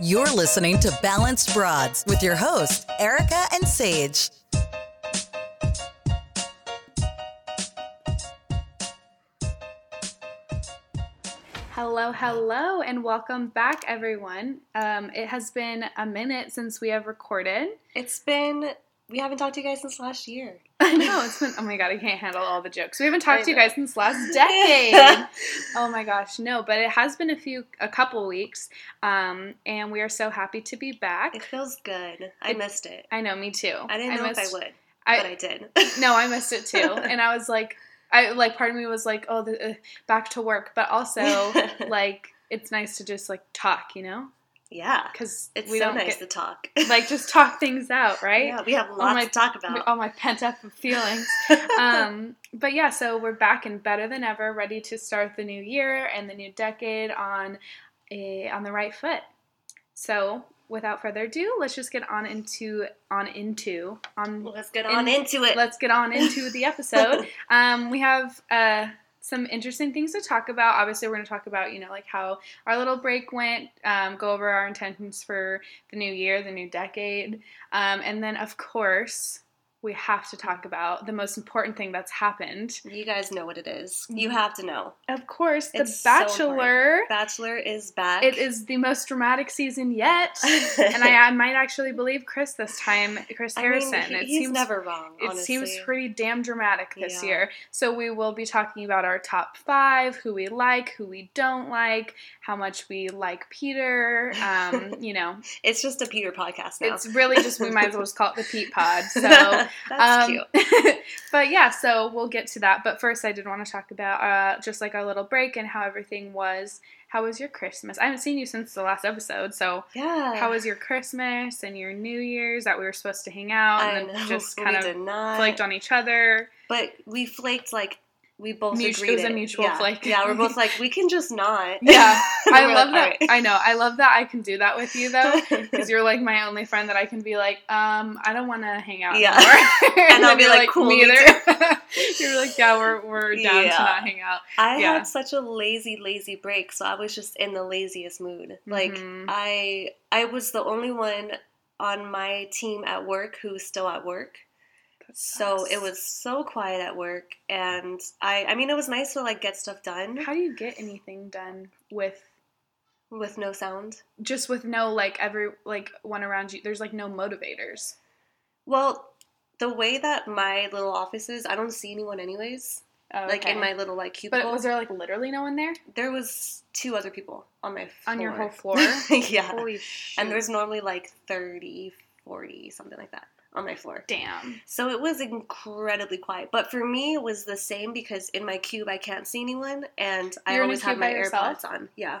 You're listening to Balanced Broads with your hosts, Erica and Sage. Hello, hello, and welcome back, everyone. Um, it has been a minute since we have recorded. It's been we haven't talked to you guys since last year. I know it's been. Oh my god, I can't handle all the jokes. We haven't talked I to you guys since last decade. oh my gosh, no, but it has been a few, a couple weeks, um, and we are so happy to be back. It feels good. I It- missed it. I know, me too. I didn't know missed, if I would, I- but I did. No, I missed it too, and I was like, I like part of me was like, oh, the, uh, back to work, but also like it's nice to just like talk, you know, yeah, because it's we so don't nice get to talk. like just talk things out, right? Yeah, we have lots my- to talk about. all my pent up feelings. um, but yeah, so we're back and better than ever, ready to start the new year and the new decade on a on the right foot. So without further ado, let's just get on into on into on. Let's get on in- into it. Let's get on into the episode. Um, we have uh, some interesting things to talk about. Obviously, we're going to talk about you know like how our little break went, um, go over our intentions for the new year, the new decade, um, and then of course we have to talk about the most important thing that's happened. you guys know what it is. You Mhm. have to know. Of course, The It's so Bachelor. Bachelor is back. it is the most dramatic season yet, and I, I might actually believe Chris this time, Chris I mean, Harrison. he- it he's seems never wrong. It honestly. seems pretty damn dramatic this Yeah. year. So we will be talking about our top five, who we like, who we don't like, how much we like Peter. Um, you know, It's just a Peter podcast now. it's really just we might as well just call it the Pete Pod. So. That's um, cute. but yeah, so we'll get to that. But first, I did want to talk about uh, just like our little break and how everything was. How was your Christmas? I haven't seen you since the last episode, so Yeah. how was your Christmas and your New Year's that we were supposed to hang out I and know. just kind of flaked on each other? But we flaked like we both Mutu- agreed. it was a mutual yeah. flake. Yeah, we're both like we can just not. Yeah, I love like, that. "Alright." I know. I love that I can do that with you though, because you're like my only friend that I can be like, um, I don't want to hang out Yeah. anymore. And I'll be you're like, "Cool, me either. you're like, yeah, we're we're down Yeah. to not hang out. I Yeah. had such a lazy, lazy break, so I was just in the laziest mood. Like Mhm. I, I was the only one on my team at work who's still at work. So it was so quiet at work, and I, I mean, it was nice to like get stuff done How do you get anything done with with no sound. just with no like every like one around you? There's like no motivators. Well, the way that my little office is, I don't see anyone anyways. Oh, Like in my little like cubicle, But was there like literally no one there there was two other people on my floor. on your whole floor? yeah, Holy shit! and there's normally like 30, 40, something like that on my floor. damn. So it was incredibly quiet. But for me, it was the same because in my cube I can't see anyone, and I You're a always have my? AirPods on. Yeah.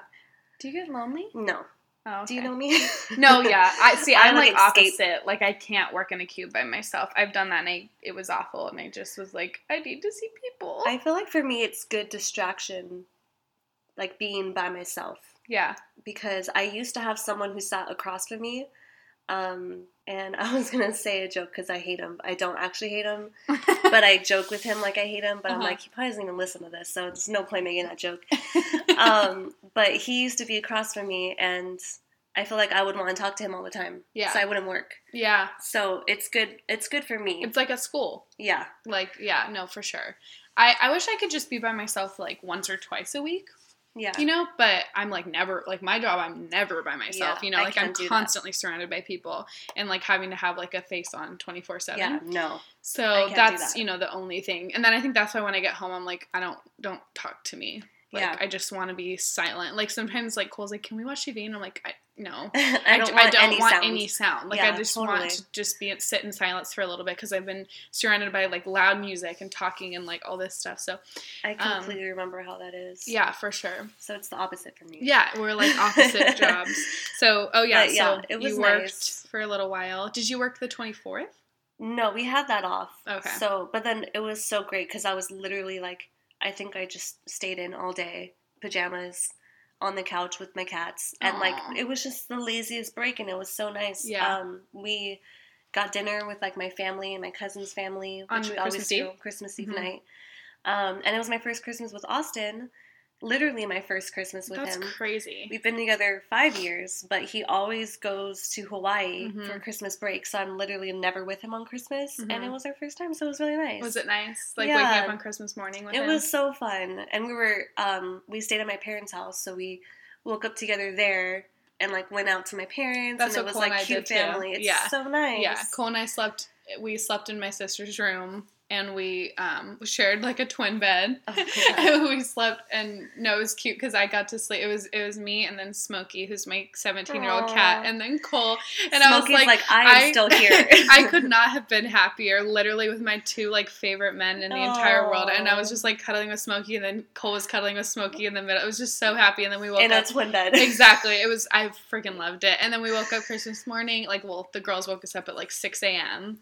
Do you get lonely? No. Oh, Do you know me? No, yeah. I see. I, I'm like, like, escape. opposite. Like I can't work in a cube by myself. I've done that, and I, it was awful. And I just was like, I need to see people. I feel like for me, it's good distraction, like being by myself. yeah. because I used to have someone who sat across from me. Um, and I was gonna say a joke because I hate him. I don't actually hate him, but I joke with him like I hate him. But I'm Uh-huh. like, he probably doesn't even listen to this, so it's no point making that joke. um, but he used to be across from me, and I feel like I would want to talk to him all the time. Yeah. So I wouldn't work. yeah. So it's good. It's good for me. It's like a school. yeah. Like yeah, no, for sure. I I wish I could just be by myself like once or twice a week. Yeah. You know, but I'm like never like my job. I'm never by myself. Yeah, you know, I like I'm can't that. constantly surrounded by people and like having to have like a face on 24 seven. yeah. No. So that's that. you know the only thing. And then I think that's why when I get home, I'm like, I don't don't talk to me. Like Yeah. I just want to be silent. Like sometimes like Cole's like, can we watch TV? And I'm like, I no. I don't d- want I don't any want sound. any sound. Like Yeah, I just totally. want to just be sit in silence for a little bit because I've been surrounded by like loud music and talking and like all this stuff. So I um, completely remember how that is. yeah, for sure. So it's the opposite for me. Yeah, we're like opposite jobs. So oh yeah, But, yeah, so it was you worked nice. for a little while. Did you work the 24th? No, we had that off. Okay. So, but then it was so great because I was literally like, I think I just stayed in all day, pajamas, on the couch with my cats, and like it was just the laziest break, and it was so nice. Yeah. Um, we got dinner with like my family and my cousin's family, On which we always Christmas do Christmas Eve Mhm. night. Um, and it was my first Christmas with Austin, literally my first Christmas with him. That's him. crazy. We've been together five years, but he always goes to Hawaii Mhm. for Christmas break, so I'm literally never with him on Christmas. And Mhm. it was our first time, so it was really nice. Was it nice? Like Yeah. waking up on Christmas morning with It him? was so fun, and we were um, we stayed at my parents' house, so we woke up together there and like went out to my parents, That's and it was Cole and like cute did, too. It's Yeah. so nice. Yeah, Cole and I slept. We slept in my sister's room, and we um, shared like a twin bed. Oh, we slept, and no, it was cute because I got to sleep. It was it was me, and then Smokey, who's my seventeen year old cat, and then Cole. And I was Smokey's like, I am I- still here. I could not have been happier, literally with my two like favorite men in the entire world, and I was just like cuddling with Smokey, and then Cole was cuddling with Smokey in the middle. I was just so happy, and then we woke in up in a twin bed. exactly. It was I freaking loved it. And then we woke up Christmas morning. Like, well, the girls woke us up at like six a.m.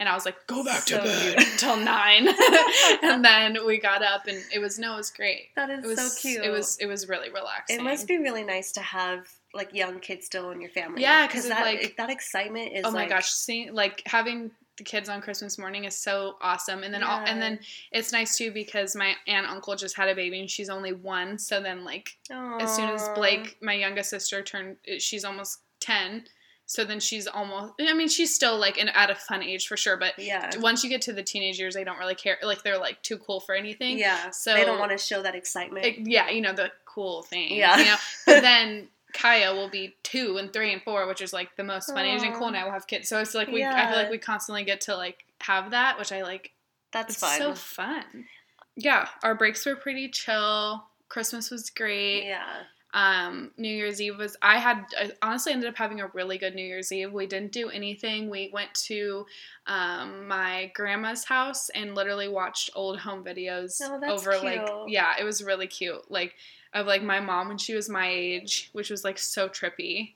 And I was like, go back So to bed until nine. and then we got up, and it was no, it was great. that is It was so cute. It was it was really relaxing. It must be really nice to have like young kids still in your family. Yeah, 'cause Cause that like- that excitement is. Oh my like, gosh, seeing like having the kids on Christmas morning is so awesome. And then all, and then it's nice too because my aunt uncle just had a baby and she's only one. So then like as soon as Blake, my youngest sister, turned, she's almost ten. So then she's almost. I mean, she's still like in, at a fun age for sure. But Yeah. once you get to the teenage years, they don't really care. Like they're like too cool for anything. Yeah. So- they don't want to show that excitement. It- yeah, you know the cool thing. Yeah. You know. But then Kaya will be two and three and four, which is like the most fun age, and Cole and I will have kids. So it's like we. I feel like we constantly get to like have that, which I like. That's It's fun. so fun. Yeah, our breaks were pretty chill. Christmas was great. yeah. Um, New Year's Eve was. I had I honestly ended up having a really good New Year's Eve. We didn't do anything. We went to um, my grandma's house and literally watched old home videos Oh, that's over like cute. yeah, it was really cute. Like of like my mom when she was my age, which was like so trippy.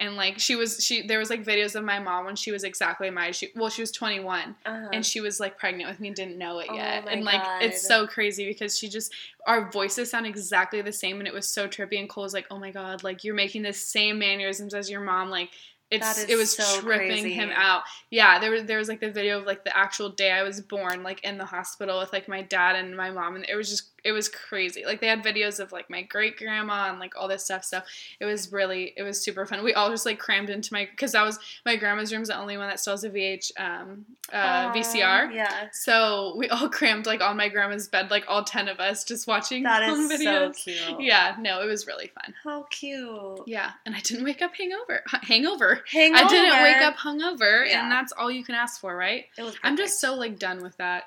And like she was she there was like videos of my mom when she was exactly my age. She, well she was 21 Uh-huh. and she was like pregnant with me and didn't know it Oh yet and like it's so crazy because she just our voices sound exactly the same and it was so trippy and cole's like oh my god like you're making the same mannerisms as your mom like it's it was so tripping crazy. him out yeah there was there was like the video of like the actual day i was born like in the hospital with like my dad and my mom and it was just it was crazy like they had videos of like my great grandma and like all this stuff so it was really it was super fun we all just like crammed into my because that was my grandma's room's the only one that still has a vh um uh vcr Yeah. so we all crammed like on my grandma's bed, like all ten of us, just watching That home is so cute. Yeah, no, it was really fun. How cute. Yeah, and I didn't wake up hangover. Hangover. Hangover. I didn't wake up hungover, Yeah. and that's all you can ask for, right? It was I'm just so like done with that.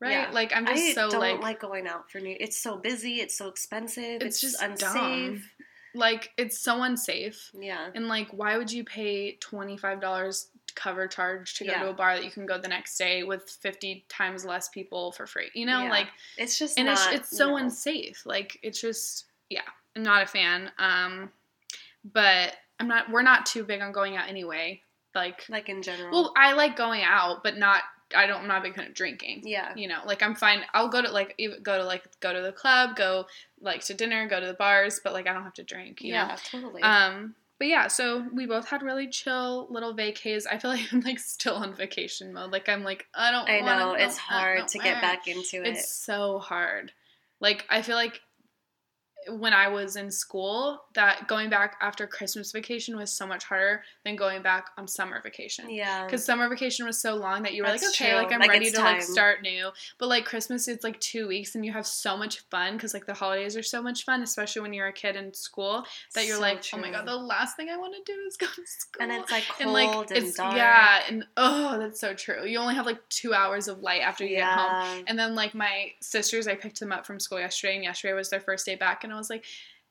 Right? Yeah. Like I'm just I so don't like, like, going out for new. It's so busy. It's so expensive. it's, It's, just unsafe. dumb. Like it's so unsafe. Yeah. And like, why would you pay twenty five dollars cover charge to go Yeah. to a bar that you can go the next day with fifty times less people for free? You know, Yeah. like It's just and not. it's it's so no. unsafe. Like it's just yeah, I'm not a fan. Um, but I'm not. We're not too big on going out anyway. Like, like in general. well, I like going out, but not. I don't. I'm not a big fan of drinking. yeah. You know, like I'm fine. I'll go to like go to like go to the club, go like to dinner, go to the bars, but like I don't have to drink. You yeah. know. Totally. Um, but yeah, so we both had really chill little vacays. I feel like I'm like still on vacation mode. Like I'm like I don't. I know it's hard to get back into it. It's so hard. Like I feel like when I was in school, that going back after Christmas vacation was so much harder than going back on summer vacation. yeah. Because summer vacation was so long that you were like, okay, true. like I'm Like, ready to like start new. But like Christmas, it's like two weeks, and you have so much fun because like the holidays are so much fun, especially when you're a kid in school. That you're So like, oh my god, the last thing I want to do is go to school. and it's like and cold like and, it's dark. yeah, and oh, that's so true. You only have like two hours of light after you get home. Yeah. And then like my sisters, I picked them up from school yesterday, and yesterday was their first day back, and I was like,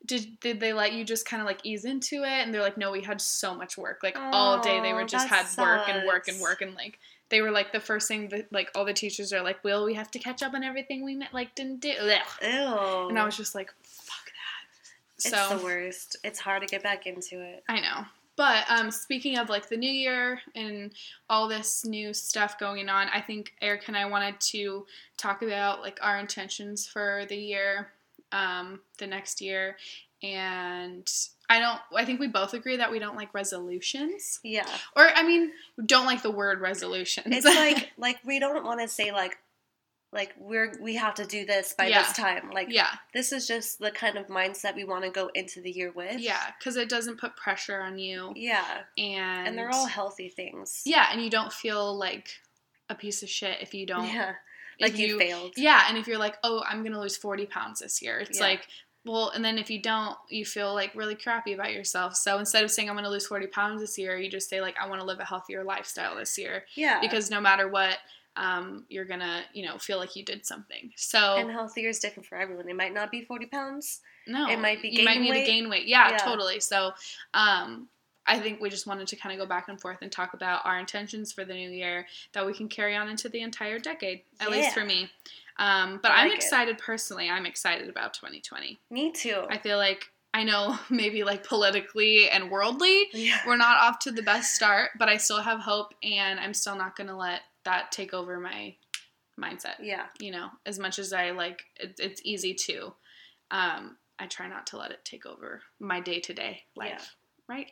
did did they let you just kind of like ease into it? And they're like, no, we had so much work, like all day they were Oh, just had work and work and work and like. They were like the first thing that like all the teachers are like, "Will we have to catch up on everything we met, like didn't do?" Ew. And I was just like, "Fuck that." It's So the worst. It's hard to get back into it. I know. But um, speaking of like the new year and all this new stuff going on, I think Eric and I wanted to talk about like our intentions for the year, um, the next year, and I don't. I think we both agree that we don't like resolutions, Yeah. or I mean, don't like the word resolutions. It's like like we don't want to say like like we're we have to do this by Yeah. this time. Like yeah, this is just the kind of mindset we want to go into the year with. yeah, because it doesn't put pressure on you, Yeah. and And they're all healthy things. yeah, and you don't feel like a piece of shit if you don't. Yeah. If Like you, failed. Yeah, and if you're like, oh, I'm gonna lose 40 pounds this year, it's Yeah. like, well, and then if you don't, you feel like really crappy about yourself. So instead of saying I'm gonna lose 40 pounds this year, you just say like I want to live a healthier lifestyle this year Yeah. because no matter what, um, you're gonna you know feel like you did something. So and healthier is different for everyone. It might not be 40 pounds. no, it might be you might need weight. to gain weight. Yeah, Yeah. totally. So. Um, I think we just wanted to kind of go back and forth and talk about our intentions for the new year that we can carry on into the entire decade, at least for me. Um, but I I'm like it. excited personally. I'm excited about 2020. Me too. I feel like I know maybe like politically and worldly, yeah. we're not off to the best start, but I still have hope and I'm still not going to let that take over my mindset. Yeah. You know, as much as I like it, it's easy to um I try not to let it take over my day-to-day life, yeah. right?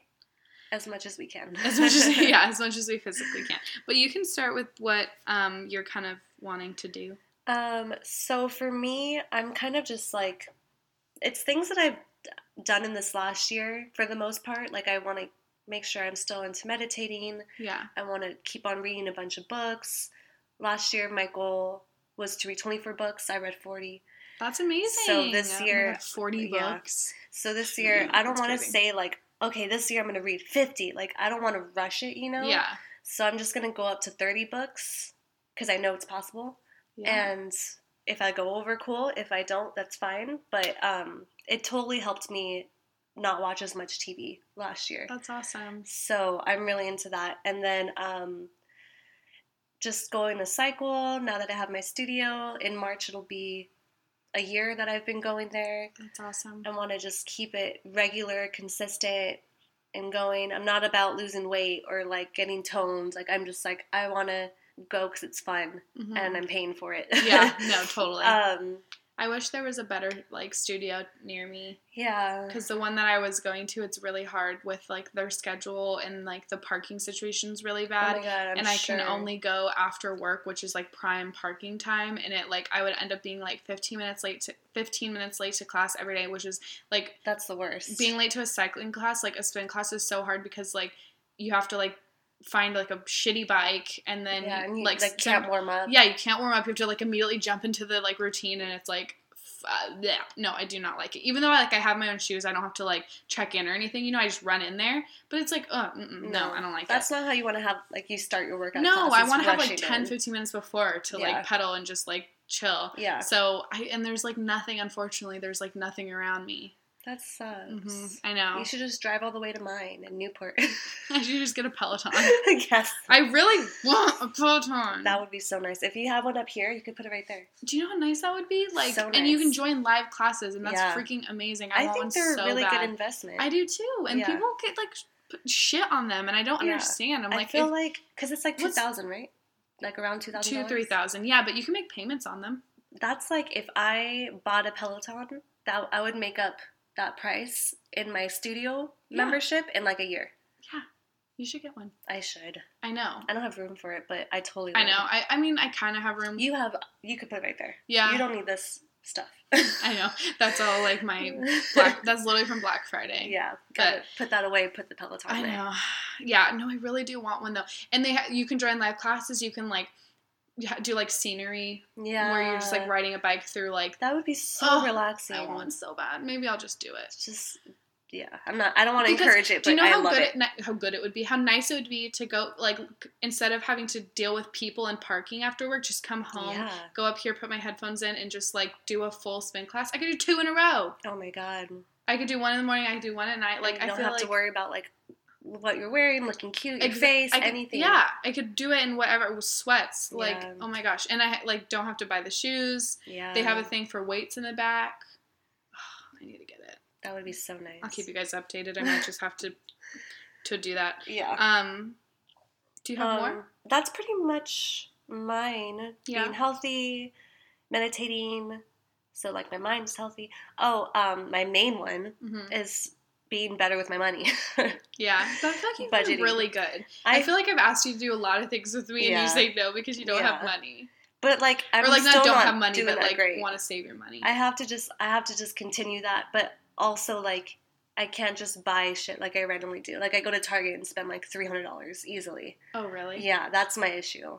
As much as we can. As much as yeah, as much as we physically can. But you can start with what um you're kind of wanting to do. Um, so for me, I'm kind of just like, it's things that I've done in this last year for the most part. Like, I want to make sure I'm still into meditating. Yeah. I want to keep on reading a bunch of books. Last year, my goal was to read 24 books. I read 40. That's amazing. So this year- God, 40 yeah. books. So this year, I don't want to say, like, okay, this year I'm going to read 50. Like, I don't want to rush it, you know? Yeah. So I'm just going to go up to 30 books because I know it's possible. Yeah. And if I go over, cool. If I don't, that's fine. But um, it totally helped me not watch as much TV last year. That's awesome. So I'm really into that. And then um, just going to cycle now that I have my studio. In March, it'll be a year that I've been going there. That's awesome. I want to just keep it regular, consistent, and going. I'm not about losing weight or like getting toned. Like, I'm just like, I want to go because it's fun Mhm. and I'm paying for it. yeah, no, totally. um, I wish there was a better like studio near me yeah. because the one that I was going to, it's really hard with like their schedule and like the parking situation's really Oh bad. my god, I'm and I sure. can only go after work, which is like prime parking time, and it like I would end up being like 15 minutes late to 15 minutes late to class every day, which is like That's the worst. being late to a cycling class, like a spin class, is so hard because like you have to like find like a shitty bike and then yeah, and you like, like, can't warm up. yeah, you can't warm up. You have to like immediately jump into the like routine, and it's like, uh, yeah, no, I do not like it. Even though I like I have my own shoes, I don't have to like check in or anything. You know, I just run in there. But it's like, uh, mm-mm, no, I don't like that. That's it. not how you want to have like you start your workout. No, I want to have like rushing 10, in. 15 minutes before to Yeah. like pedal and just like chill. Yeah, So I and there's like nothing. Unfortunately, there's like nothing around me. That sucks. hmm I know. You should just drive all the way to mine in Newport. I should just get a Peloton. yes, I really want a Peloton. that would be so nice. If you have one up here, you could put it right there. Do you know how nice that would be? Like, So and you can join live classes, and that's Yeah. freaking amazing. I, I, think they're so a really bad. good investment. I do too, and Yeah. people get like put shit on them, and I don't Yeah. understand. I'm I like, feel if like because it's like two thousand, right? Like around two thousand. two, three thousand, yeah, but you can make payments on them. That's like if I bought a Peloton, that I would make up that price in my studio Yeah. membership in like a year. Yeah, you should get one. I should. I know, I don't have room for it, but I totally. I know. I, I mean, I kind of have room. You have. You could put it right there. yeah, You don't need this stuff. I know. That's all like my black. That's literally from Black Friday. yeah, gotta put that away. Put the Peloton. I there. know. Yeah, no, I really do want one though. And they ha- you can join live classes. You can like do like scenery Yeah, where you're just like riding a bike through like. That would be so Oh, relaxing. I want so bad. Maybe I'll just do it. It's just. Yeah, I'm not. I don't want to encourage it, Do but you know I how good it. it. how good it would be? How nice it would be to go like instead of having to deal with people and parking after work, just come home, Yeah. go up here, put my headphones in, and just like do a full spin class. I could do two in a row. Oh my god. I could do one in the morning. I could do one at night. Like I don't have like to worry about like what you're wearing, looking cute, your Exa- face, could- anything. Yeah, I could do it in whatever it was sweats. Like, Yeah. oh my gosh, and I like don't have to buy the shoes. Yeah. They have a thing for weights in the back. I need to get it. That would be so nice. I'll keep you guys updated. I might just have to to do that. Yeah. Um, do you have more? Um, That's pretty much mine. Yeah. Being healthy, meditating. So like my mind's healthy. Oh, um, my main one hmm is being better with my money. Yeah, so I feel like you've been Budgeting. really good. I, I feel like I've asked you to do a lot of things with me, and you say no because you don't have money. But like I'm or like still not don't not have money, but like great. want to save your money. I have to just I have to just continue that, but also like I can't just buy shit like I randomly do. Like I go to Target and spend like three hundred dollars easily. oh really? Yeah, that's my issue.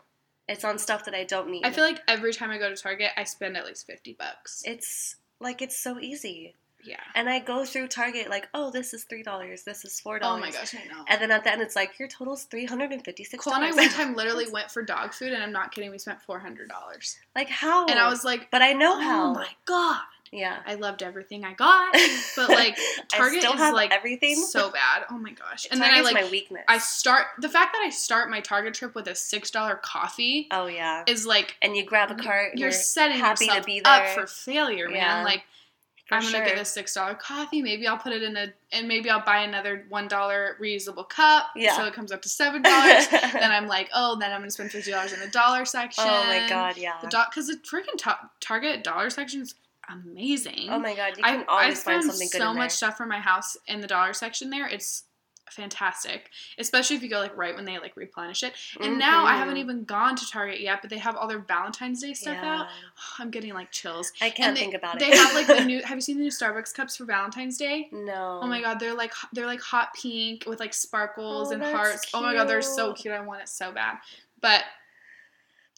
It's on stuff that I don't need. I feel like every time I go to Target, I spend at least fifty bucks. it's like it's so easy. Yeah. And I go through Target like, oh, this is three dollars, this is four dollars. Oh my gosh, I know. And then at the end, it's like your total's three hundred and fifty-six Cole and I one time literally went for dog food, and I'm not kidding. We spent four hundred dollars, like how? and I was like, but I know "Oh how. my god!" Yeah. I loved everything I got, but like Target still is have like everything. so bad. Oh my gosh! And Target's then I like my weakness. I start the fact that I start my Target trip with a six dollar coffee oh yeah. is like And you grab a cart. You're you're setting happy yourself to be up there. for failure, man. Yeah, Like for I'm gonna get a six dollar coffee. Maybe I'll put it in a and maybe I'll buy another one dollar reusable cup. Yeah. So it comes up to seven dollars. then I'm like, oh, then I'm gonna spend fifty dollars in the dollar section. Oh my god, yeah. The dot because the freaking ta- Target dollar section is amazing. Oh my god, you I can I always find found something good so much stuff for my house in the dollar section there. It's fantastic, especially if you go like right when they like replenish it. And now I haven't Mhm. even gone to Target yet, but they have all their Valentine's Day stuff Yeah. out. I'm getting like chills. I can't And they, think about it. they have like the new. Have you seen the new Starbucks cups for Valentine's Day? no. Oh my god, they're like they're like hot pink with like sparkles Oh, and hearts. Oh my god, they're so cute. cute. I want it so bad. But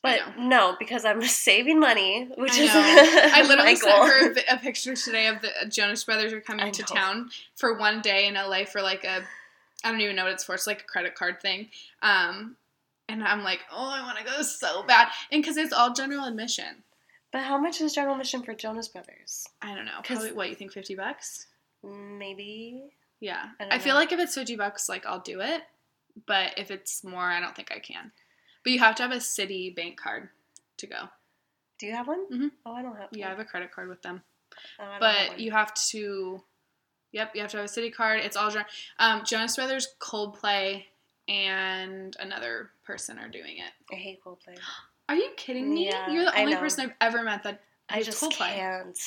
But no, because I'm saving money, which I is. I literally my sent goal. her a, a picture today of the uh, Jonas Brothers are coming to town for one day in LA for like a I don't even know what it's for. It's like a credit card thing. Um, and I'm like, oh, I want to go so bad, and because it's all general admission. But how much is general admission for Jonas Brothers? I don't know. Probably what you think, fifty bucks? Maybe. Yeah, I I, feel like if it's fifty bucks, like I'll do it. But if it's more, I don't think I can. But you have to have a Citibank card to go. Do you have one? Mhm. Oh, I don't have. One. Yeah, I have a credit card with them. Oh, have but one. you have to yep you have to have a Citi card it's all gen- um, jonas brothers coldplay and another person are doing it I hate Coldplay. are you kidding me Yeah, you're the only person i've ever met that I just coldplay can't.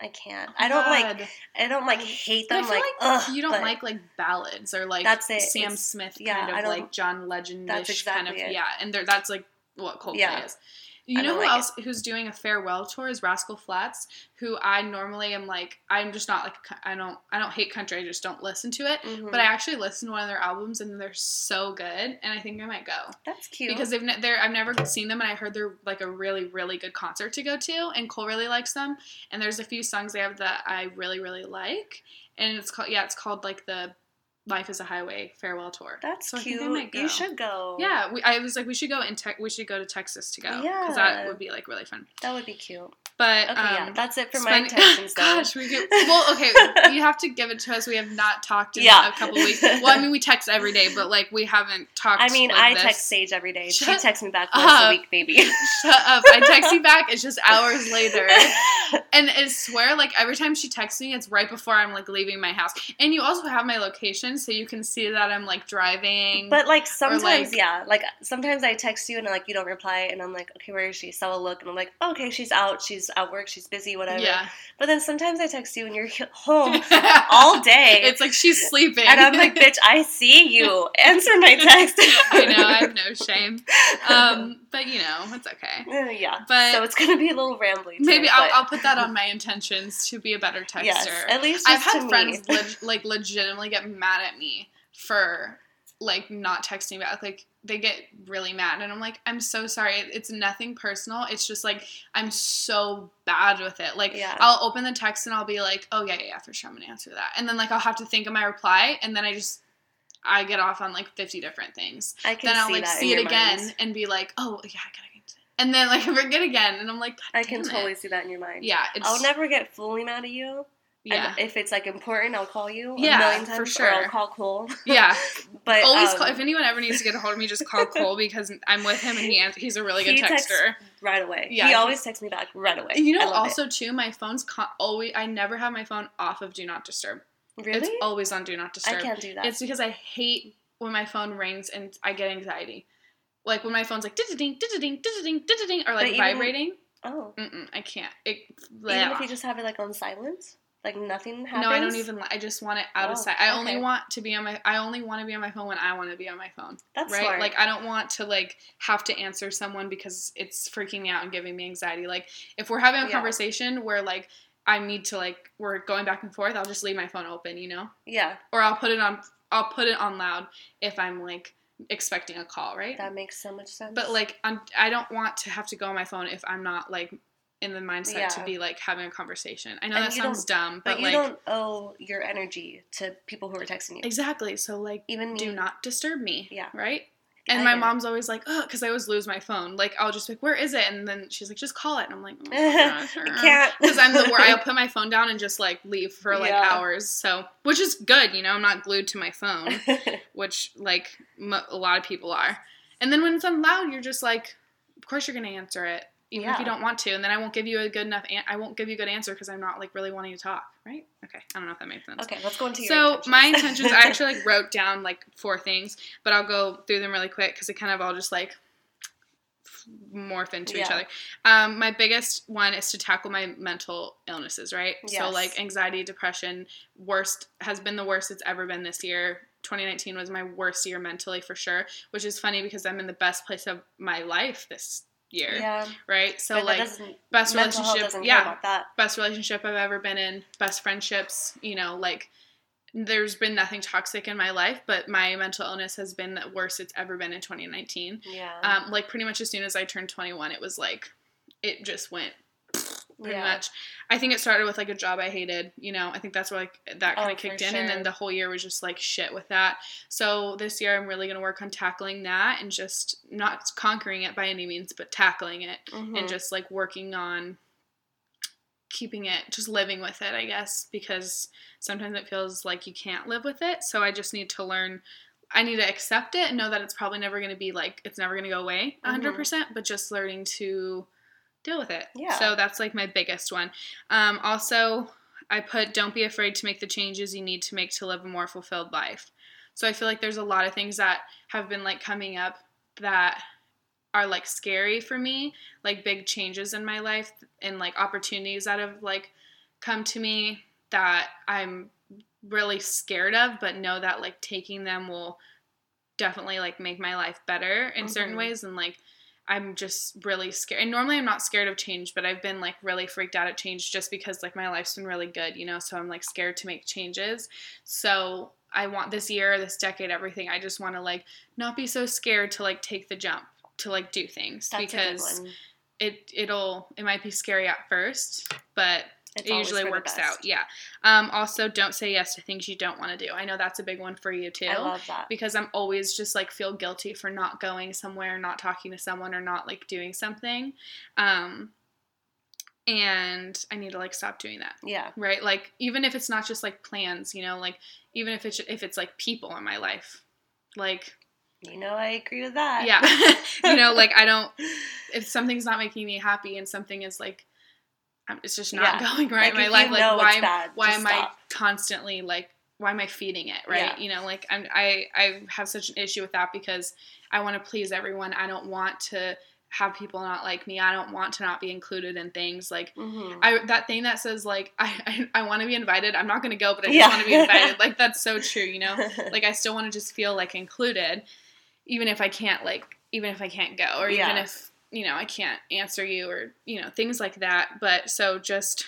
I can't. I don't like. I don't like hate But I them. feel Like, like, ugh. you don't like like ballads or like That's it. Sam It's- Smith yeah, kind of like John Legend That's kind of it. yeah, and that's like what Coldplay Yeah. is. You know who like else who's doing a farewell tour is Rascal Flatts, who I normally am like I'm just not like I don't I don't hate country, I just don't listen to it. Mhm. But I actually listened to one of their albums and they're so good, and I think I might go That's cute. because they've ne- they're I've never seen them, and I heard they're like a really really good concert to go to, and Cole really likes them. And there's a few songs they have that I really really like, and it's called yeah it's called like the Life is a Highway farewell tour. That's So cute. You should go. Yeah, we, I was like we should go in tech. We should go to Texas to go Yeah, because that would be like really fun. That would be cute. But Okay, um, yeah. That's it for my spending- intentions. Gosh, we. Well, okay, you have to give it to us. We have not talked in Yeah. a couple weeks. Well, I mean, we text every day, but like we haven't talked. I mean, like I this. text Sage every day. She texts me back once up. a week, maybe. Shut up! I text you back. It's just hours later, and I swear, like every time she texts me, it's right before I'm like leaving my house. And you also have my location, so you can see that I'm like driving. But like sometimes, like- yeah, like sometimes I text you and like you don't reply, and I'm like, okay, where is she? So I'll look, and I'm like, okay, she's out, she's at work, she's busy, whatever. yeah, But then sometimes I text you and you're home all day, It's like she's sleeping, and I'm like, bitch, I see you. Answer my text. I know, I have no shame. Um, but you know, it's okay. Uh, yeah. But- so it's gonna be a little rambly. Maybe I'll, I'll put that on my intentions to be a better texter. Yes, at least I've had friends leg- like legitimately get mad at me for like not texting back. Like they get really mad, and I'm like, I'm so sorry. It's nothing personal. It's just like I'm so bad with it. Like Yeah. I'll open the text and I'll be like, oh yeah, yeah, yeah, for sure, I'm gonna answer that, and then like I'll have to think of my reply, and then I just I get off on like 50 different things. I can Then I'll see like see it again mind. and be like, oh yeah, I gotta get it. And then like I forget again, and I'm like, I can it. totally see that in your mind. Yeah, it's, I'll never get fully mad at you. Yeah, And if it's like important, I'll call you Yeah, a million for times. Or sure. I'll call Cole. yeah. But Always um, call if anyone ever needs to get a hold of me, just call Cole because I'm with him and he he's a really good He texter. right away. Yeah, he always texts me back right away. You know, also too, my phone's con- always. I never have my phone off of Do Not Disturb. really, It's always on Do Not Disturb. I can't do that. It's because I hate when my phone rings and I get anxiety. Like when my phone's like ding ding ding ding ding ding or like vibrating. oh, Mm-mm, I can't. It. even if you just have it like on silent, Like nothing happens. No, I don't even. I just want it out of Oh, sight. I only want to be on my. I only want to be on my phone when I want to be on my phone. That's right. smart. Like I don't want to like have to answer someone because it's freaking me out and giving me anxiety. Like if we're having a Yeah. conversation where like I need to like we're going back and forth, I'll just leave my phone open, you know, yeah, or I'll put it on. I'll put it on loud if I'm like expecting a call, right? that makes so much sense. But like I'm, I don't want to have to go on my phone if I'm not like in the mindset to be like having a conversation. I know And that sounds dumb, but but, you like don't owe your energy to people who are texting you. exactly. So like Even me. do not disturb me. Yeah. Right? I And my get it. mom's always like, oh, because I always lose my phone. Like, I'll just be like, where is it? And then she's like, just call it. And I'm like, oh, I uh-uh. can't. Because I'm the where I'll put my phone down and just like leave for like Yeah. hours. So, which is good, you know, I'm not glued to my phone, which like mo- a lot of people are. And then when it's on loud, you're just like, of course you're going to answer it. Even if you don't want to, and then I won't give you a good enough. An- I won't give you a good answer because I'm not like really wanting to talk, right? Okay, I don't know if that makes sense. okay, let's go into your So intentions. my intentions, I actually like wrote down like four things, but I'll go through them really quick because it kind of all just like morph into each other. Um, my biggest one is to tackle my mental illnesses, right? So like anxiety, depression, worst has been the worst it's ever been this year. 2019 was my worst year mentally for sure, which is funny because I'm in the best place of my life this year, yeah, right? So but like best relationship, yeah, that. best relationship I've ever been in, best friendships, you know, like there's been nothing toxic in my life, but my mental illness has been the worst it's ever been in 2019. Yeah, Um, like pretty much as soon as I turned 21, it was like it just went pretty yeah. much. I think it started with like a job I hated, you know. I think that's where like that kind Oh, of kicked for in, and then the whole year was just like shit with that. So this year I'm really gonna work on tackling that and just not conquering it by any means, but tackling it Mhm. and just like working on keeping it just living with it i guess because sometimes it feels like you can't live with it so i just need to learn i need to accept it and know that it's probably never going to be like it's never going to go away 100% but just learning to deal with it Yeah. so that's like my biggest one um, also i put don't be afraid to make the changes you need to make to live a more fulfilled life so i feel like there's a lot of things that have been like coming up that are like scary for me like big changes in my life and like opportunities that have like come to me that I'm really scared of but know that like taking them will definitely like make my life better in certain Mhm. ways and like I'm just really scared. And normally I'm not scared of change, but I've been like really freaked out at change just because like my life's been really good, you know, so I'm like scared to make changes. So I want this year, this decade, everything. I just want to like not be so scared to like take the jump to like do things That's because a good one. it it'll it might be scary at first, but It's it usually works out. Yeah. Um, also, don't say yes to things you don't want to do. I know that's a big one for you too I love that. because I'm always just like feel guilty for not going somewhere, not talking to someone, or not like doing something. Um, and I need to like stop doing that. Yeah, Right? Like even if it's not just like plans, you know, like even if it's if it's like people in my life, like you know I agree with that. yeah, you know, like I don't if something's not making me happy and something is like it's just not Yeah. going right Like, in my life. Like why am- bad, why am I constantly like why am I feeding it right? Yeah. You know, like I'm I I have such an issue with that because I want to please everyone. I don't want to have people not like me. I don't want to not be included in things like Mhm. I that thing that says like I I, I want to be invited. I'm not going to go, but I just Yeah. want to be invited. like that's so true, you know? like I still want to just feel like included even if I can't like even if I can't go or even Yeah. if you know I can't answer you or you know things like that but so just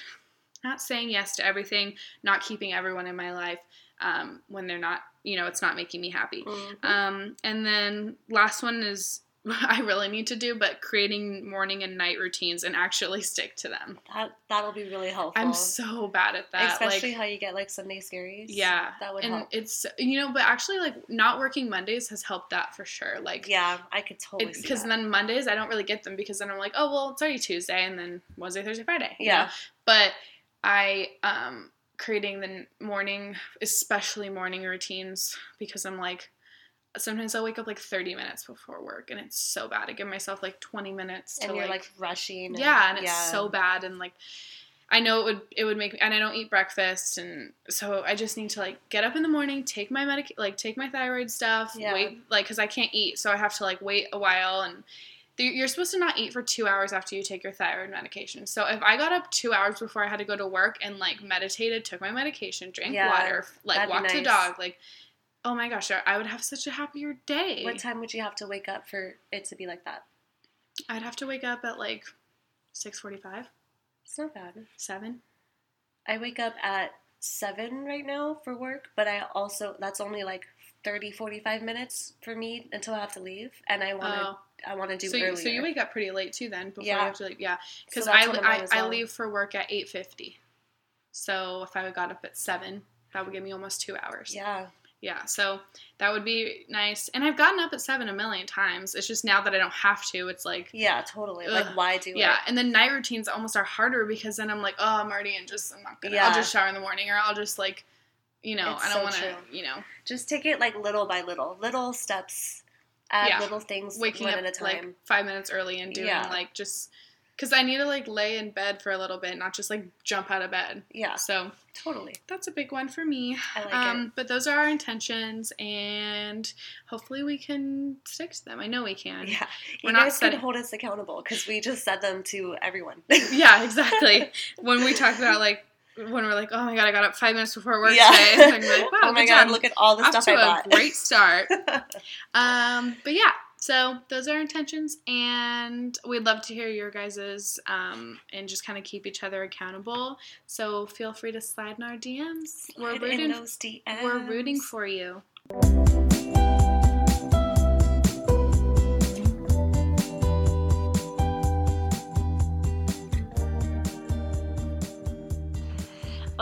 not saying yes to everything not keeping everyone in my life um, when they're not you know it's not making me happy Mhm. um, and then last one is I really need to do but creating morning and night routines and actually stick to them that that'll be really helpful. I'm so bad at that especially like how you get like Sunday scaries. yeah that would and help. it's you know but actually like not working mondays has helped that for sure like yeah, I could totally because then mondays i don't really get them because then i'm like oh well it's already tuesday and then wednesday thursday friday you know? Yeah. but i um creating the morning especially morning routines because i'm like sometimes i'll wake up like 30 minutes before work and it's so bad i give myself like 20 minutes to and you're like like rushing. Yeah and it's yeah. so bad and like i know it would it would make me and i don't eat breakfast and so i just need to like get up in the morning take my medic like take my thyroid stuff Yeah. wait like because i can't eat so i have to like wait a while and you're supposed to not eat for two hours after you take your thyroid medication. So if I got up two hours before I had to go to work and like meditated, took my medication, drank Yeah, water, like walked the dog, like oh my gosh, I would have such a happier day. What time would you have to wake up for it to be like that? I'd have to wake up at like six forty-five, It's not bad. seven. I wake up at 7 right now for work, but I also, that's only like 30, 45 minutes for me until I have to leave. And I want to, Oh, I want to do so you, so you wake up pretty late too then before Yeah. you have to leave. yeah because So I, I, as I well. leave for work at eight fifty, so if I got up at seven, that would give me almost two hours. Yeah. Yeah, so that would be nice. And I've gotten up at seven a million times. It's just now that I don't have to, it's like Yeah, totally. Ugh. Like, why do yeah. it? And then night routines almost are harder because then I'm like, oh, I'm already in. Just I'm not gonna. Yeah. I'll just shower in the morning, or I'll just like, you know, It's I don't so want to, you know, Just take it like little by little, little steps, add Yeah. little things waking one up at a time. like five minutes early and doing Yeah. like just because I need to like lay in bed for a little bit, not just like jump out of bed. yeah, So totally. that's a big one for me. I like um, it. But those are our intentions, and hopefully we can stick to them. I know we can. Yeah, We're you guys setting- can hold us accountable because we just said them to everyone. Yeah, exactly. when we talked about like when we're like, oh my god, I got up five minutes before work Yeah. today. And like, wow, oh my god, job. look at all the Off stuff to I a bought. great start. um, but yeah, so those are our intentions, and we'd love to hear your guys's um, and just kind of keep each other accountable. So feel free to slide in our DMs. We're Slide in rooting. those DMs. We're rooting for you.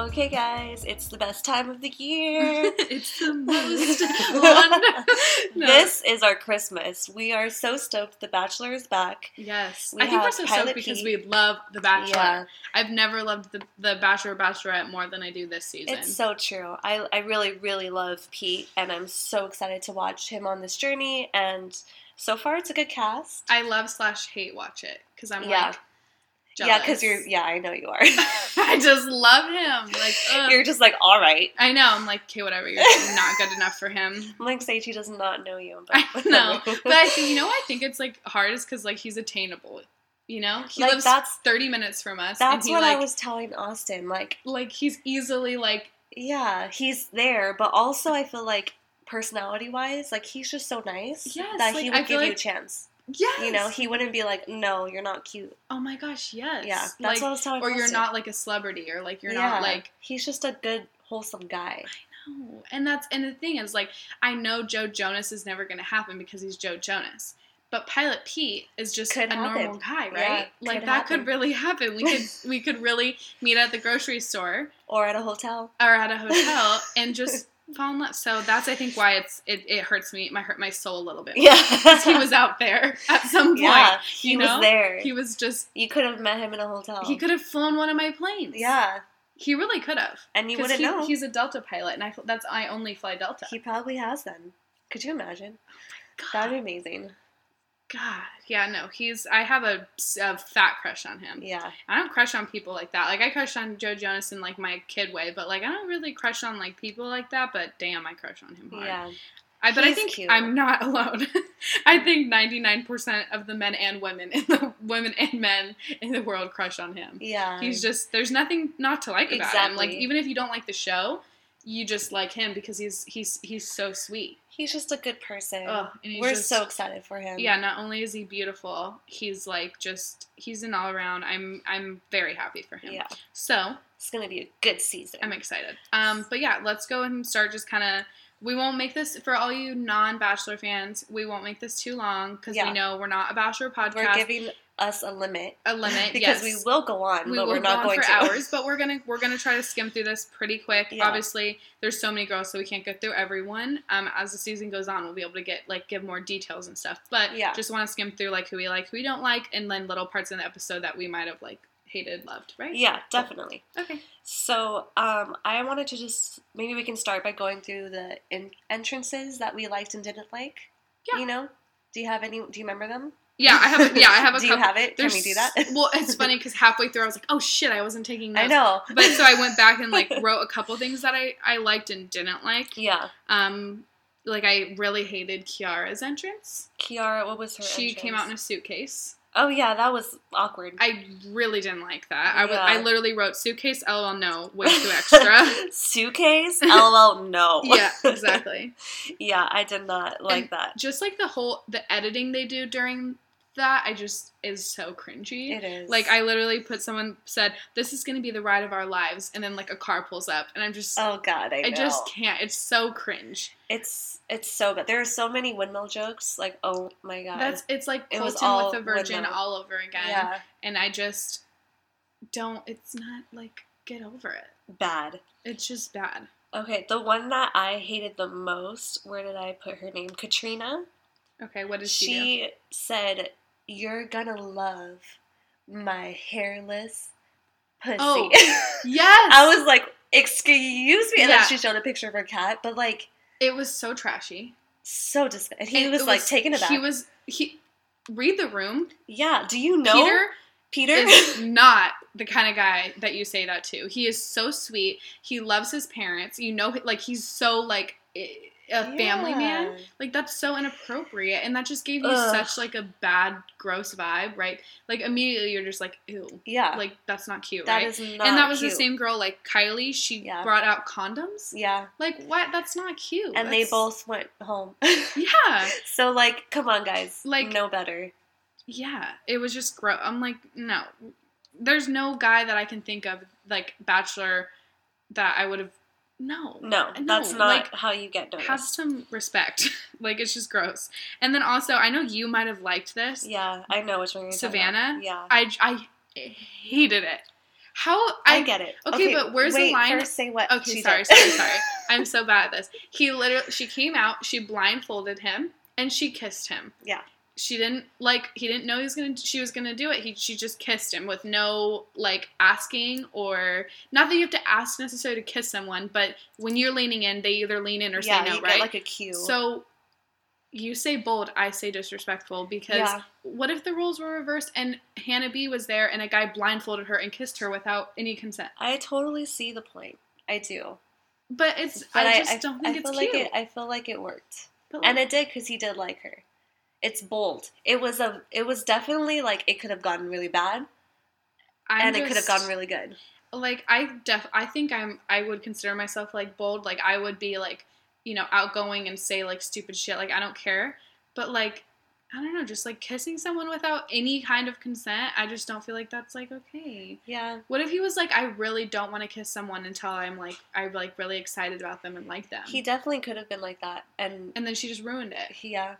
Okay, guys, it's the best time of the year. it's the most. No. This is our Christmas. We are so stoked The Bachelor is back. Yes, We I think we're so Pilot stoked because Pete. we love The Bachelor. Yeah, I've never loved the, the Bachelor or Bachelorette more than I do this season. it's so true. I, I really, really love Pete, and I'm so excited to watch him on this journey. And so far, it's a good cast. I love slash hate watch it because I'm Yeah. like, yeah, because you're. Yeah, I know you are. I just love him. Like, ugh. you're just like, all right. I know. I'm like, okay, whatever. You're not good enough for him. I'm like, Seichi does not know you. But I know, but I think you know. I think it's like hard is because like he's attainable. You know, he Like, lives that's- 30 minutes from us. That's he what like, I was telling Austin. Like, like he's easily like yeah, he's there, but also I feel like personality wise, like he's just so nice Yes, that like, he would give you a chance. Yes. You know, he wouldn't be like, no, you're not cute. Oh my gosh, yes. Yeah, that's like, what I was telling or you're not like a celebrity, or like you're Yeah, not like he's just a good, wholesome guy. I know. And that's and the thing is like I know Joe Jonas is never going to happen because he's Joe Jonas. But Pilot Pete is just Could a normal happen. guy, Yeah, right? like could that happen. could really happen. We could we could really meet at the grocery store Or at a hotel. or at a hotel and just fall in love. So that's I think why it's it, it hurts me, my hurt my soul a little bit. Yeah, Because he was out there at some point. Yeah, he you was know? there. He was just you could have met him in a hotel. he could have flown one of my planes. Yeah, He really could have. and you wouldn't he, know. He's a Delta pilot, and I that's I only fly Delta. He probably has them. Could you imagine? Oh God, That'd be amazing. God, yeah, no, he's. I have a, a fat crush on him. Yeah, I don't crush on people like that. Like I crush on Joe Jonas in like my kid way, but like I don't really crush on like people like that. But damn, I crush on him hard. yeah. I, but I He's think cute. I'm not alone. I think 99% of the men and women in the women and men in the world crush on him. Yeah. He's just there's nothing not to like about him. Like even if you don't like the show, you just like him because he's he's he's so sweet. He's just a good person. He's We're just- so excited for him. Yeah, not only is he beautiful, he's like just he's an all around. I'm I'm very happy for him. Yeah. So It's gonna be a good season. I'm excited. Um, but yeah, let's go and start just kind of. We won't make this for all you non-Bachelor fans. We won't make this too long because Yeah. we know we're not a Bachelor podcast. We're giving us a limit a limit because yes. we will go on, we but will we're not go on going for to. hours, but we're gonna we're gonna try to skim through this pretty quick. Yeah. Obviously, there's so many girls, so we can't get through everyone. Um, as the season goes on, we'll be able to get like give more details and stuff. But Yeah. just want to skim through like who we like, who we don't like, and then little parts in the episode that we might have like hated, loved, right? yeah, definitely. Okay. So, um, I wanted to just maybe we can start by going through the in- entrances that we liked and didn't like. Yeah. You know, do you have any? Do you remember them? Yeah, I have. A, yeah, I have a do couple. you have it? Can we do that? well, it's funny because halfway through I was like, oh shit, I wasn't taking notes. I know. But so I went back and like wrote a couple things that I I liked and didn't like. yeah. Um, like I really hated Kiara's entrance. Kiara, what was her? She came out in a suitcase. Oh yeah, that was awkward. I really didn't like that. I wa- Yeah. I literally wrote suitcase. LOL, no, way too extra. Suitcase? LOL, no. yeah, exactly. yeah, I did not like And that. Just like the whole the editing they do during that, I just is so cringy. It is. Like I literally put someone said this is gonna be the ride of our lives, and then like a car pulls up, and I'm just Oh god, I, I just can't. It's so cringe. It's it's so bad. There are so many windmill jokes. Like, oh my god. That's it's like Colton with the virgin windmill. all over again, yeah, and I just don't. It's not like get over it. bad. It's just bad. Okay, the one that I hated the most. Where did I put her name? Katrina. Okay, what does she, do? She said, "You're gonna love my hairless pussy." Oh, Yes, I was like, "Excuse me," and Yeah. then she showed a picture of her cat, but like It was so trashy. so disgusting. He was, it like taken aback. He was he. Read the room. yeah. Do you know Peter Peter? is not the kind of guy that you say that to. He is so sweet. He loves his parents. You know, like he's so like a family man. Like that's so inappropriate, and that just gave you Ugh. such like a bad, gross vibe, right? Like immediately you're just like, ew, Yeah, like that's not cute, that right? is not. and that was cute. the same girl, like Kylie. She Yeah. brought out condoms. Yeah, Like what? That's not cute. and they both went home. Yeah, so like, come on, guys. Like- no better. yeah. It was just gross. I'm like, no. There's no guy that I can think of, like Bachelor, that I would have. No, No, No, that's not like, how you get noticed. have some respect. like it's just gross. And then also, I know you might have liked this. yeah, I know which one you're. Savannah? Yeah, I, I hated it. How I, I, get it. okay, but where's the line- First, say what? Okay, sorry, sorry, sorry. I'm so bad at this. He literally, she came out, she blindfolded him, and she kissed him. Yeah. She didn't like. He didn't know he was gonna. She was gonna do it. He. She just kissed him with no like asking or not that you have to ask necessarily to kiss someone, but when you're leaning in, they either lean in or yeah, say no, right? like a cue. so you say bold, I say disrespectful because yeah, what if the roles were reversed and Hannah B was there and a guy blindfolded her and kissed her without any consent? I totally see the point. I do, But it's but I I, just I, don't I think feel it's like cute. it. I feel like it worked, But, and it did because he did like her. It's bold. It was a. It was definitely like it could have gotten really bad, I'm and it could have just- gotten really good. like I def I think I'm I would consider myself like bold. Like I would be like, you know, outgoing and say like stupid shit. Like I don't care. But like I don't know, just like kissing someone without any kind of consent, I just don't feel like that's like okay. Yeah, What if he was like, I really don't want to kiss someone until I'm like I'm like really excited about them and like them. he definitely could have been like that, and and then she just ruined it. yeah,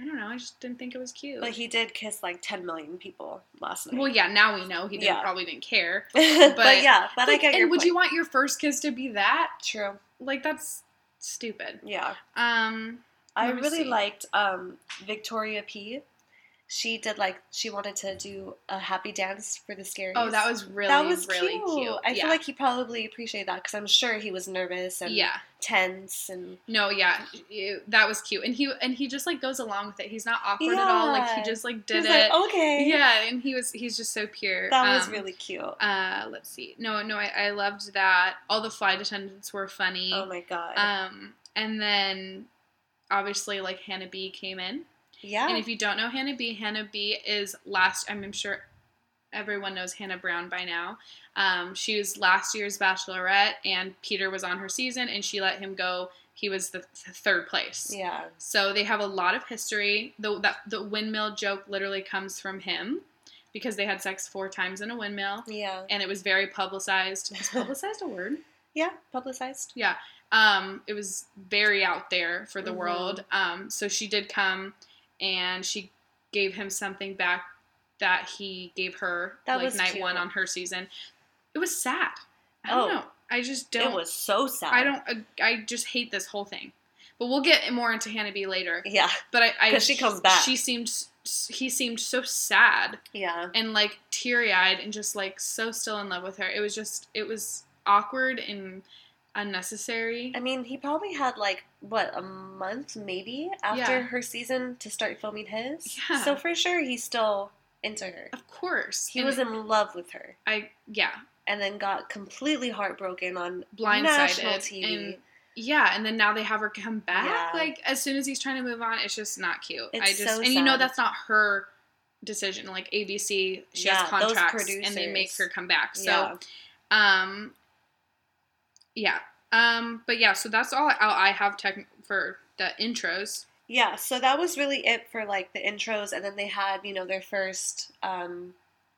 I don't know. I just didn't think it was cute. but he did kiss like ten million people last night. well, yeah. Now we know he didn't Yeah. probably didn't care. but, but- yeah, but I get and would point. you want your first kiss to be that? True. Like that's stupid. Yeah. Um. I really see. liked um, Victoria P. She did like she wanted to do a happy dance for the scaries. Oh, that was really that was really cute. cute. I yeah. feel like he probably appreciated that because I'm sure he was nervous and yeah. tense and No, yeah, you- that was cute, and he and he just like goes along with it. He's not awkward at all. Like he just like he did was it. like, okay, Yeah, and he was he's just so pure. that was Um, really cute. Uh, let's see. No, no, I, I loved that. All the flight attendants were funny. oh my god, Um, and then obviously like Hannah B came in. Yeah, And if you don't know Hannah B, Hannah B is last. I'm sure everyone knows Hannah Brown by now. Um, she was last year's Bachelorette, and Peter was on her season, and she let him go. He was the th- third place. yeah, So they have a lot of history. The that the windmill joke literally comes from him because they had sex four times in a windmill, yeah, and it was very publicized. Is publicized a word? yeah, publicized. Yeah. Um, it was very out there for the Mhm. world. Um, so she did come and she gave him something back that he gave her That like was night cute. one on her season. It was sad. I don't Oh. know. I just don't. It was so sad. I don't. uh, I just hate this whole thing. But we'll get more into Hannah B later. Yeah, But I, I 'Cause she comes back. She seemed. He seemed so sad yeah, and like teary eyed and just like so still in love with her. It was just. It was awkward and unnecessary. I mean, he probably had like what a month maybe after Yeah. her season to start filming his. Yeah. So for sure, he's still into her. Of course. He And was in love with her, I yeah, and then got completely heartbroken on blindsided national TV. and yeah, and then now they have her come back. Yeah. Like as soon as he's trying to move on, it's just not cute. I It's just so and you know that's not her decision. Like ABC, she Yeah, has contracts and they make her come back. So yeah. um yeah. Um but yeah, so that's all, I have tech for the intros. Yeah, so that was really it for like the intros, and then they had you know their first um,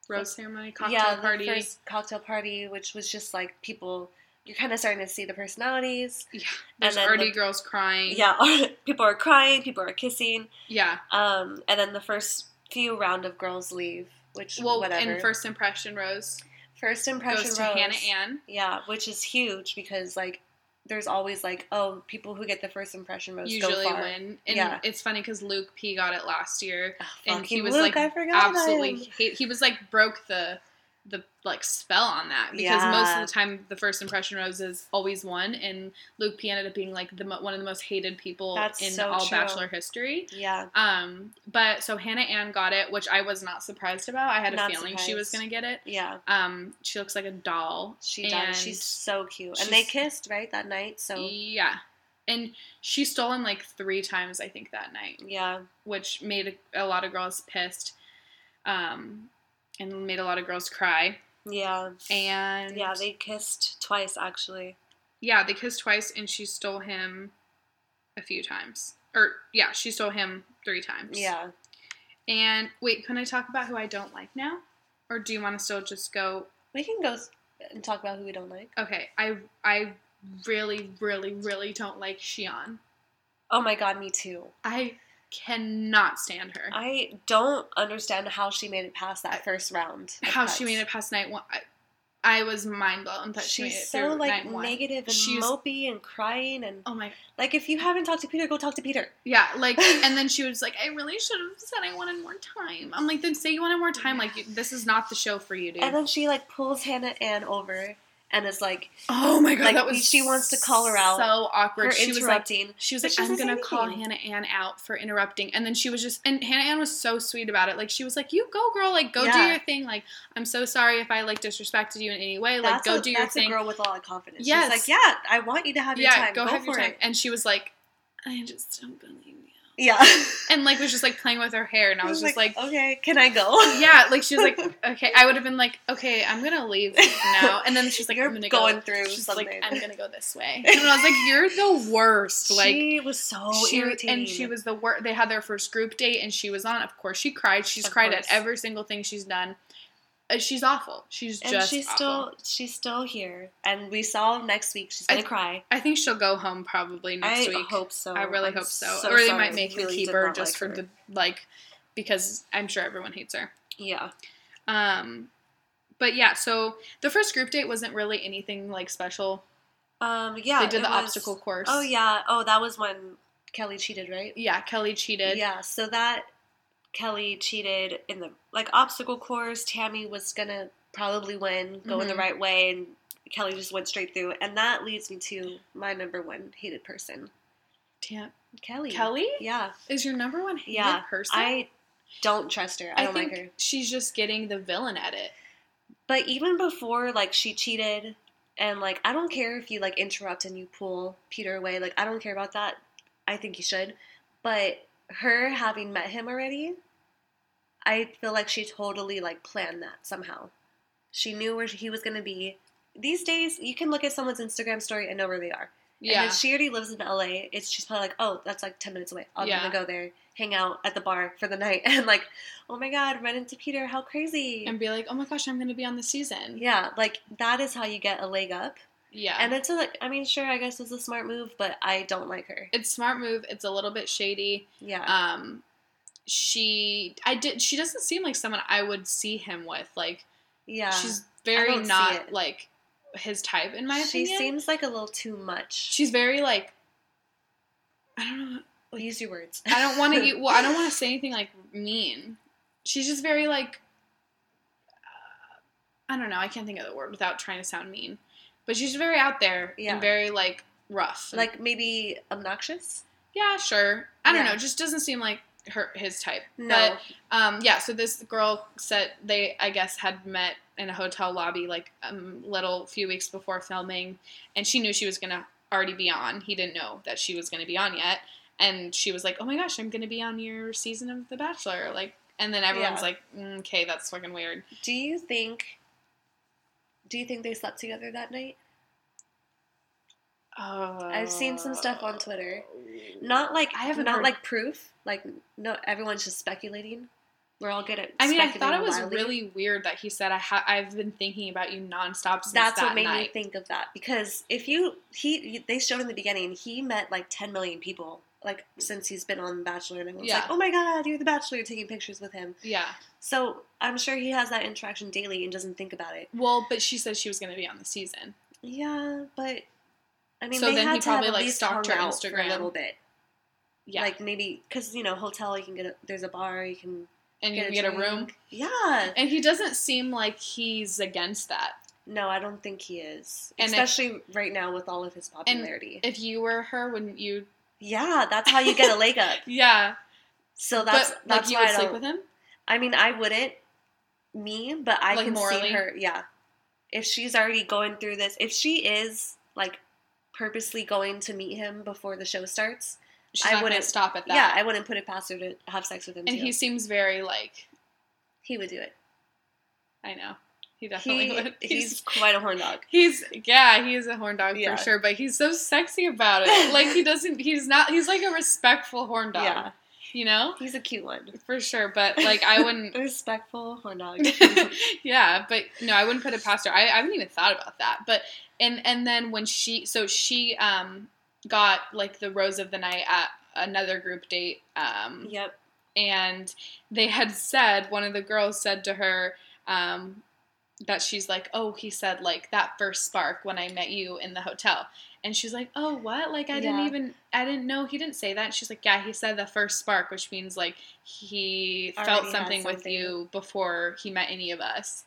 Rose ceremony, cocktail yeah, party. first cocktail party, which was just like people. You're kind of starting to see the personalities. yeah. There's then already the- girls crying. Yeah, people are crying, people are kissing, Yeah. um, and then the first few round of girls leave, which Well, whatever. in first impression, Rose First impression goes to Rose. Hannah Ann. Yeah, which is huge because like there's always like oh people who get the first impression rose Usually go far. win, and Yeah. it's funny because Luke P got it last year, Oh, and he was Luke, like I forgot absolutely hate. He was like broke the the like spell on that because most of the time the first impression rose is always won, and Luke P ended up being like the one of the most hated people That's in so all true. Bachelor history. Yeah, Um, but so Hannah Ann got it, which I was not surprised about. I had Not a feeling she was gonna get it. yeah, Um, she looks like a doll. she does. She's so cute, and they kissed right that night. So yeah, and she stole him like three times, I think, that night. yeah, which made a, a lot of girls pissed um, and made a lot of girls cry. yeah, And yeah. They kissed twice actually. yeah, they kissed twice, and she stole him a few times. Or yeah, she stole him three times. Yeah, And wait, can I talk about who I don't like now, or do you want to still just go? we can go and talk about who we don't like. Okay, I I really really really don't like Shiann. Oh my god, me too. I cannot stand her. I don't understand how she made it past that first round. How she made it past night one. I, I was mind blown that she She's so like negative and She's- mopey and crying and Oh my like if you haven't talked to Peter, go talk to Peter. Yeah, like, and then she was like, "I really should have said I wanted more time." I'm like, "Then say you wanted more time. Like, you- this is not the show for you, dude." And then she like pulls Hannah Ann over and is like oh my god, like, that was she wants to call her out So awkward. She was like, interrupting. she was like, she "I'm gonna say call. Hannah Ann out for interrupting," and then she was just, and Hannah Ann was so sweet about it. Like, she was like, "You go, girl. Like, go do your thing. Like, I'm so sorry if I like disrespected you in any way. Like, that's go a, do your that's thing." a girl with a lot of confidence. Yes. She's like, yeah, I want you to have your yeah, time. go, have your time. it. And she was like, "I just don't believe you." Yeah. And like was just like playing with her hair, and I was just like okay, can I go? yeah, like she was like, okay, I would have been like, okay, I'm gonna leave now, and then she's like, You're I'm gonna going go. through she's something. like, I'm gonna go this way, and I was like, you're the worst. Like she was so she irritating. and she was the worst. They had their first group date, and she was on. Of course, she cried. She's Of cried course. at every single thing she's done. Uh, she's awful. She's and just she's awful. still she's still here. And we saw next week she's gonna I- cry. I think she'll go home probably next I week. I hope so. I really I'm hope so. so or they might make her really keep her just like for her. the like, because I'm sure everyone hates her. Yeah. Um, but yeah, so the first group date wasn't really anything like special. Um yeah. they did the was- obstacle course. Oh yeah. Oh that was when Kelly cheated, right? Yeah, Kelly cheated. Yeah, so that Kelly cheated in the like obstacle course. Tammy was gonna probably win, go in the Mhm. right way, and Kelly just went straight through. And that leads me to my number one hated person, Damn. Kelly. Kelly Yeah, is your number one hated yeah. person. I don't trust her. I, I don't think like her. she's just getting the villain edit. But even before like she cheated, and like I don't care if you like interrupt and you pull Peter away. Like I don't care about that. I think you should. But her having met him already, I feel like she totally like planned that somehow. She knew where he was gonna be. These days, you can look at someone's Instagram story and know where they are. And Yeah. if she already lives in LA, it's she's probably like, oh, that's like ten minutes away. I'm Yeah. gonna go there, hang out at the bar for the night, and like, oh my god, run into Peter, how crazy! and be like, oh my gosh, I'm going to be on the season. Yeah, like that is how you get a leg up. Yeah. And it's a, like, I mean, sure, I guess it's a smart move, but I don't like her. it's smart move. It's a little bit shady. Yeah. Um, she, I did. She doesn't seem like someone I would see him with. Like, yeah. she's very not like his type, in my she opinion. She seems like a little too much. she's very like I don't know. Use your words. I don't want to. Well, I don't want to say anything like mean. She's just very like. uh, I don't know. I can't think of the word without trying to sound mean, but she's very out there Yeah. and very like rough. like maybe obnoxious? yeah, sure. I don't Yeah. know. Just doesn't seem like her his type. No. But um, yeah. So this girl said they, I guess, had met in a hotel lobby like a little few weeks before filming, and she knew she was gonna already be on. He didn't know that she was going to be on yet, and she was like, "Oh my gosh, I'm going to be on your season of The Bachelor!" Like, and then everyone's Yeah. like, mm, "Okay, that's fucking weird." Do you think? Do you think they slept together that night? Oh, I've seen some uh, stuff on Twitter. Not like I haven't not heard- like proof. Like no, everyone's just speculating. We're all good at. I mean, I thought it was wildly. really weird that he said, "I ha- I've been thinking about you nonstop since That's that what made night." me think of that because if you he they showed in the beginning he met like 10 million people like since he's been on The Bachelor and everyone's Yeah. like oh my god you're the Bachelor taking pictures with him Yeah. so I'm sure he has that interaction daily and doesn't think about it Well, but she said she was going to be on the season. yeah but I mean So they then had he probably, like, stalked her for a little bit Yeah. like maybe because you know hotel you can get a, there's a bar you can and you get can a get a room. yeah And he doesn't seem like he's against that. no I don't think he is And if- especially right now with all of his popularity If you were her, wouldn't you? Yeah that's how you get a leg up Yeah. so that's but that's like you why would I sleep with him. I mean, I wouldn't, me, but I Like, can morally? see her. Yeah, if she's already going through this, if she is like purposely going to meet him before the show starts, She's I wouldn't- stop at that. yeah, I wouldn't put it past her to have sex with him. and too. he seems very like. he would do it. I know. He definitely He, would. he's quite a horn dog. He's yeah, he is a horn dog Yeah. for sure, but he's so sexy about it. Like he doesn't he's not he's like a respectful horn dog. Yeah, You know? he's a cute one. For sure. But like I wouldn't Respectful horn dog. Yeah, but no, I wouldn't put it past her. I, I haven't even thought about that. But and and then when she so she um got like the rose of the night at another group date. Um yep. and they had said one of the girls said to her um, that she's like oh he said like that first spark when i met you in the hotel and she's like oh what like i didn't even i didn't know he didn't say that and she's like yeah he said the first spark which means like he Already felt had something with you before he met any of us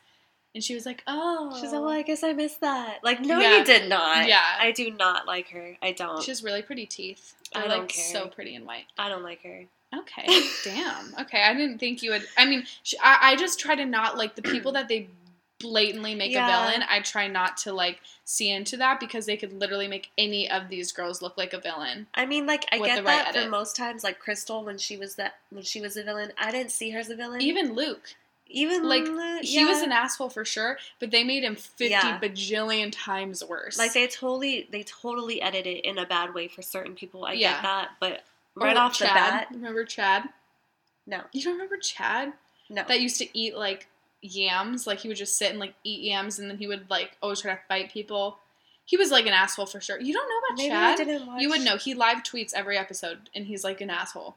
and she was like oh She's like, well, I guess I missed that. Like, no, Yeah. you did not. Yeah. I do not like her. I don't. she has really pretty teeth I don't like care. so pretty and white I don't like her. Okay, damn. Okay, I didn't think you would. I mean, sh- I, I just try to not like the people that they blatantly make Yeah. a villain. I try not to like see into that because they could literally make any of these girls look like a villain. I mean, like I get the right that for edit. most times. Like Krystal, when she was that when she was a villain, I didn't see her as a villain. Even Luke, even like, uh, he was an asshole for sure, but they made him fifty Yeah. bajillion times worse. like they totally they totally edited it in a bad way for certain people. I Yeah. get that, but Or right off the bat, remember Chad? no, You don't remember Chad? no. That used to eat like yams. Like he would just sit and like eat yams, and then he would like always try to fight people. He was like an asshole for sure. You don't know about Maybe Chad? I didn't watch. You would know. He live tweets every episode, and he's like an asshole.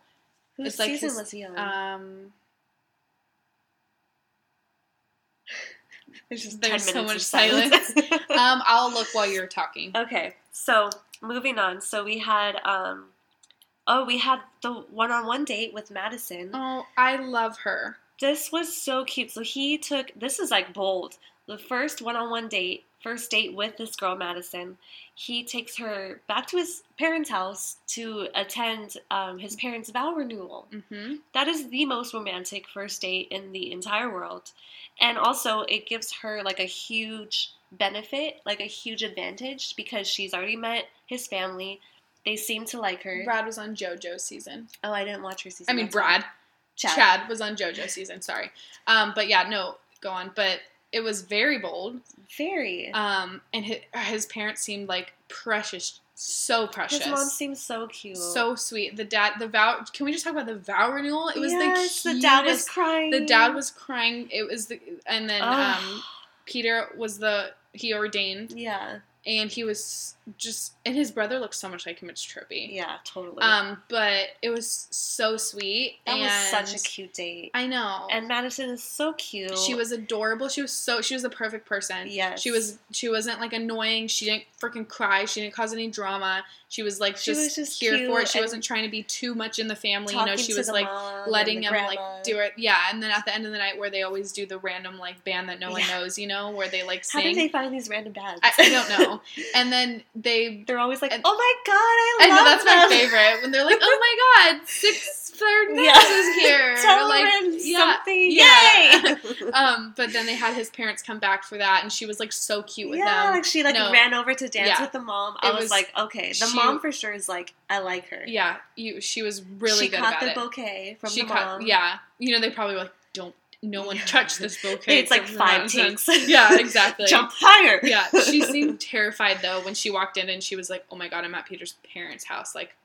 Whose it's like season his- was he on? Um, There's just there's so much of silence. um, I'll look while you're talking. okay, so moving on. So we had um, oh, we had the one-on-one date with Madison. Oh, I love her. This was so cute. So he took this is like bold. The first one-on-one date, first date with this girl Madison. He takes her back to his parents' house to attend um, his parents' vow renewal. hmm That is the most romantic first date in the entire world, and also it gives her like a huge benefit, like a huge advantage because she's already met his family. They seem to like her. Brad was on JoJo's season. Oh, I didn't watch her season. I mean, Brad. why. Chad. Chad. was on JoJo season. Sorry. Um, but yeah, no, go on. But it was very bold. Very. Um, and his, his parents seemed like precious, so precious. His mom seems so cute. so sweet. The dad, the vow. Can we just talk about the vow renewal? It was yes, the the dad was crying. The dad was crying. It was the and then um, Peter was the he ordained yeah, and he was just and his brother looks so much like him. It's trippy. yeah, totally. Um, but it was so sweet. that was such a cute date. I know. and Madison is so cute. she was adorable. She was so she was a perfect person. Yes. She was she wasn't like annoying. She didn't freaking cry. She didn't cause any drama. She was like She just, was just here for it. She wasn't trying to be too much in the family. You know, she was like letting him grandma. like do it. Yeah, and then at the end of the night where they always do the random like band that no one Yeah. knows, you know, where they like sing. How did they find these random bands? I, I don't know. And then they They're always like, And- "Oh my god, I I know that's my favorite when they're like, "Oh my god, six third Yeah. is here." Tell like, them yeah, something. yeah. Yay! um, but then they had his parents come back for that, and she was like so cute with yeah, them. like she like No. ran over to dance Yeah. with the mom. I was, was- like, okay, the she- mom for sure is like, I like her. Yeah, you. She was really she good caught the it. bouquet from she the caught, mom. yeah. You know, they probably were like, don't no one Yeah. touch this bouquet. It's like five takes. Yeah, exactly. Jump higher. Yeah, she seemed terrified though when she walked in and she was like, "Oh my god, I'm at Peter's parents' house." Like,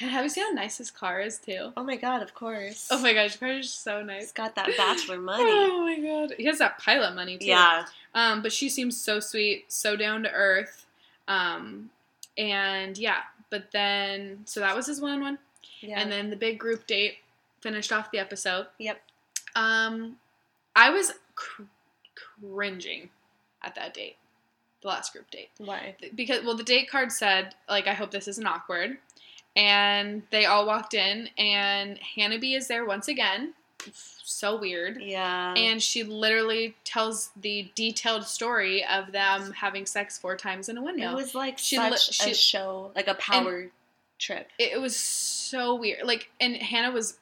and have you seen how nice his car is too? Oh my god, of course. Oh my gosh, his car is so He's nice. got that bachelor money. Oh my god, he has that pilot money too. yeah. Um, but she seems so sweet, so down to earth. Um, and yeah, but then so that was his one on one, Yeah. and then the big group date finished off the episode. Yep. Um, I was cr- cringing at that date, the last group date Why? because well the date card said like I hope this isn't awkward, and they all walked in and Hannah B is there once again, so weird. Yeah. And she literally tells the detailed story of them having sex four times in a window. it was like She such li- a show, like a power trip. it was so weird. Like, and Hannah was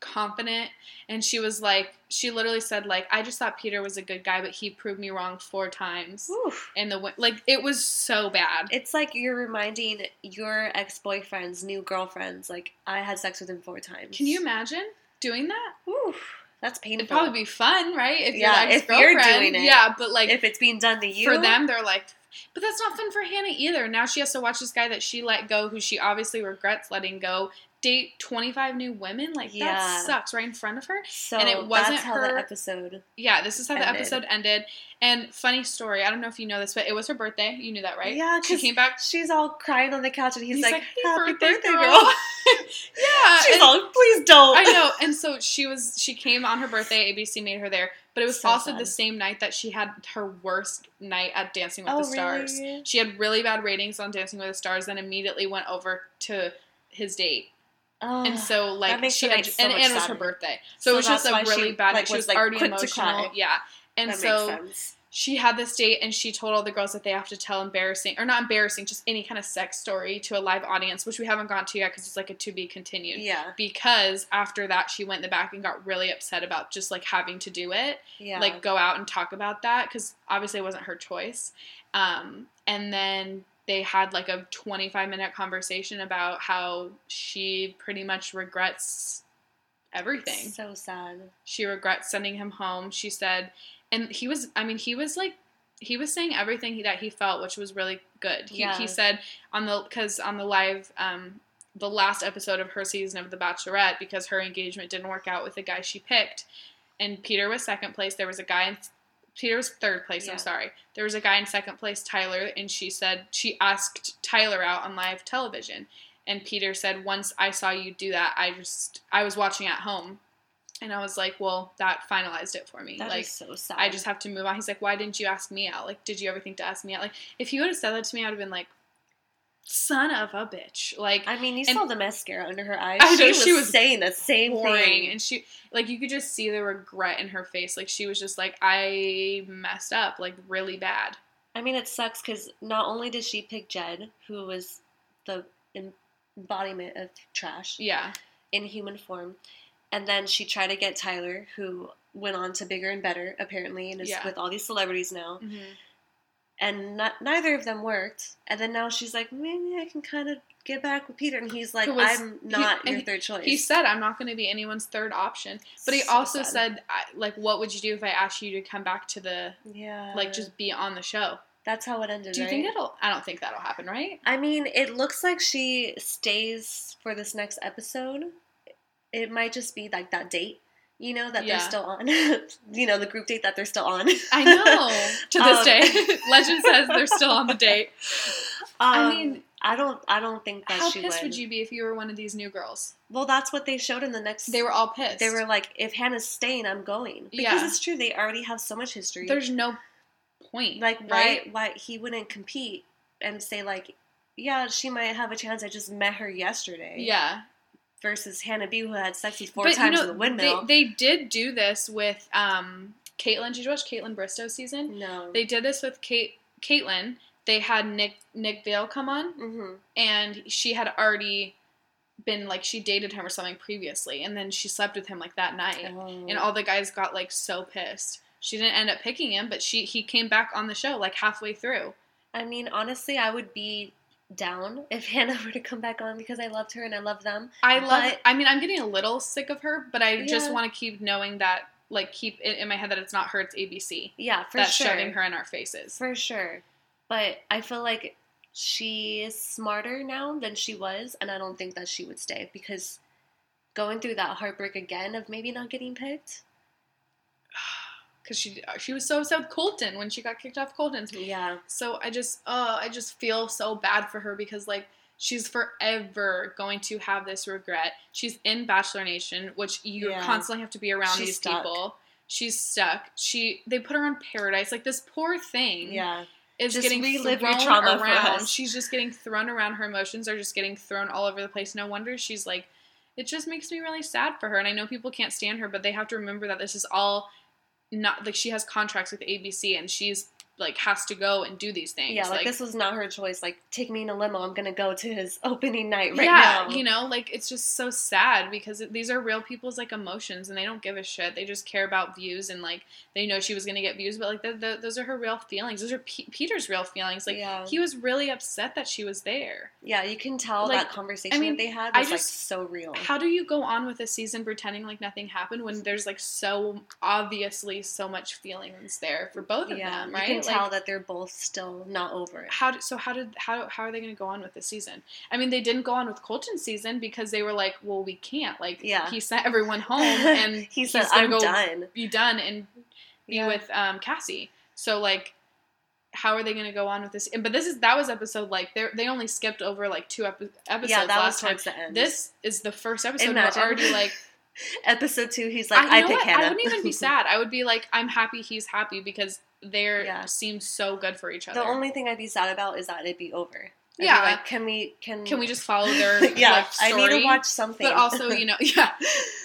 confident, and she was like, she literally said like, I just thought Peter was a good guy, but he proved me wrong four times. Oof. In the like, it was so bad. It's like you're reminding your ex boyfriend's new girlfriends, like, I had sex with him four times. Can you imagine doing that? Oof. That's painful. It'd probably be fun, right? If Yeah, your if you're doing it. Yeah, but like if it's being done to you. for them, they're like, but that's not fun for Hannah either. Now she has to watch this guy that she let go, who she obviously regrets letting go, date 25 new women. Like, Yeah. that sucks right in front of her. So and it wasn't her- episode. Yeah, this is how the episode ended. And funny story, I don't know if you know this, but it was her birthday. You knew that, right? Yeah, she came back. She's all crying on the couch, and he's, He's like, like, "Hey, "Happy birthday birthday, girl." girl." yeah. She's and- all, "Please don't." I know. And so she was she came on her birthday, ABC made her there. But it was So also sad. the same night that she had her worst night at Dancing with Oh, the Stars. really? She had really bad ratings on Dancing with the Stars, then immediately went over to his date. Oh, And so like she had so and, and it was her birthday. So, So it was just a really she, bad like. She was, was, like, already emotional. Yeah. And that so she had this date and she told all the girls that they have to tell embarrassing or not embarrassing, just any kind of sex story to a live audience, which we haven't gone to yet because it's like a to be continued. Yeah, Because after that, she went in the back and got really upset about just like having to do it, yeah. like go out and talk about that because obviously it wasn't her choice. Um, and then they had like a 25 minute conversation about how she pretty much regrets everything so sad. she regrets sending him home she said and he was i mean he was like he was saying everything he, that he felt which was really good he, Yeah. he said on the because on the live um the last episode of her season of the bachelorette because her engagement didn't work out with the guy she picked and peter was second place there was a guy in peter was third place Yeah. i'm sorry there was a guy in second place tyler and she said she asked tyler out on live television and peter said once i saw you do that i just i was watching at home and I was like, well, that finalized it for me. That like, so sad. I just have to move on. He's like, why didn't you ask me out? Like, did you ever think to ask me out? Like, if he would have said that to me, I would have been like, son of a bitch. Like, I mean, you saw the mascara under her eyes. I know, she, was she was saying the same boring. thing. And she, like, you could just see the regret in her face. Like, she was just like, I messed up, like, really bad. I mean, it sucks because not only did she pick Jed, who was the embodiment of trash Yeah. in human form, and then she tried to get Tyler, who went on to bigger and better apparently, and is Yeah. with all these celebrities now. hmm And not, neither of them worked. And then now she's like, maybe I can kind of get back with Peter, and he's like, was- I'm not and your third choice. He said, I'm not going to be anyone's third option. But he So also sad. said, I, like, what would you do if I asked you to come back to the, yeah, like, just be on the show? that's how it ended. Do you right? think it'll? I don't think that'll happen, right? I mean, it looks like she stays for this next episode. It might just be like that date, you know, that Yeah. they're still on. you know, the group date that they're still on. I know. to this Um, day, legend says they're still on the date. I Um, mean, I don't. I don't think that how she pissed would. would you be if you were one of these new girls? Well, that's what they showed in the next. They were all pissed. They were like, if Hannah's staying, I'm going. Because Yeah. it's true. They already have so much history. There's no point. like why why he wouldn't compete and say like, yeah, she might have a chance. I just met her yesterday. Yeah. Versus Hannah B, who had sex with four but times you know, in the windmill. They, they did do this with um Kaitlyn. Did you watch Kaitlyn Bristowe season? no. They did this with Kate Kaitlyn. They had Nick Nick Viall come on hmm and she had already been like she dated him or something previously and then she slept with him like that night. Oh. and all the guys got like so pissed she didn't end up picking him, but she he came back on the show like halfway through. I mean, honestly, I would be down if Hannah were to come back on because I loved her and I love them. I love. But- I mean, I'm getting a little sick of her, but I just want to keep knowing that, like, keep it in my head that it's not her, it's ABC Yeah, for that's sure. shoving her in our faces. For sure. But I feel like she is smarter now than she was, and I don't think that she would stay because going through that heartbreak again of maybe not getting picked. Because she she was so upset with Colton when she got kicked off Colton's. Yeah. So I just, uh, I just feel so bad for her because like she's forever going to have this regret. She's in Bachelor Nation, which you Yeah. constantly have to be around She's these stuck. people. She's stuck. She they put her on Paradise. Like this poor thing Yeah. is Just getting relive thrown trauma around. She's just getting thrown around. Her emotions are just getting thrown all over the place. No wonder she's like. It just makes me really sad for her, and I know people can't stand her, but they have to remember that this is all not like she has contracts with ABC, and she's like has to go and do these things. Yeah, like, this was not her choice. Like, take me in a limo. I'm gonna go to his opening night right yeah, now. you know, like it's just so sad because it- these are real people's like emotions, and they don't give a shit. They just care about views, and like they know she was gonna get views, but like the, the, those are her real feelings. Those are P- Peter's real feelings. Like Yeah. he was really upset that she was there. Yeah, you can tell Like, that conversation I mean, that they had I was like just- so real. How do you go on with a season pretending like nothing happened when there's like so obviously so much feelings there for both of yeah, them, right? Can Like, tell that they're both still not over it. how so how did how how are they going to go on with the season? I mean, they didn't go on with Colton's season because they were like, well, we can't. Like, Yeah. he sent everyone home, and he said, "I'm go done." be done and be Yeah. with um, Cassie. So like, how are they going to go on with this? But this is that was episode like they they only skipped over like two epi- episodes Yeah, that was last time. towards the end. This is the first episode. Imagine. We're already like, episode two, he's like, I, "I, pick what? Hannah." I wouldn't even be sad. I would be like, I'm happy he's happy because they Yeah. seem so good for each other. the only thing I'd be sad about is that it'd be over. I'd be Yeah. like, can we? Can Can we just follow their yeah, like, I need to watch something. But also, you know, yeah,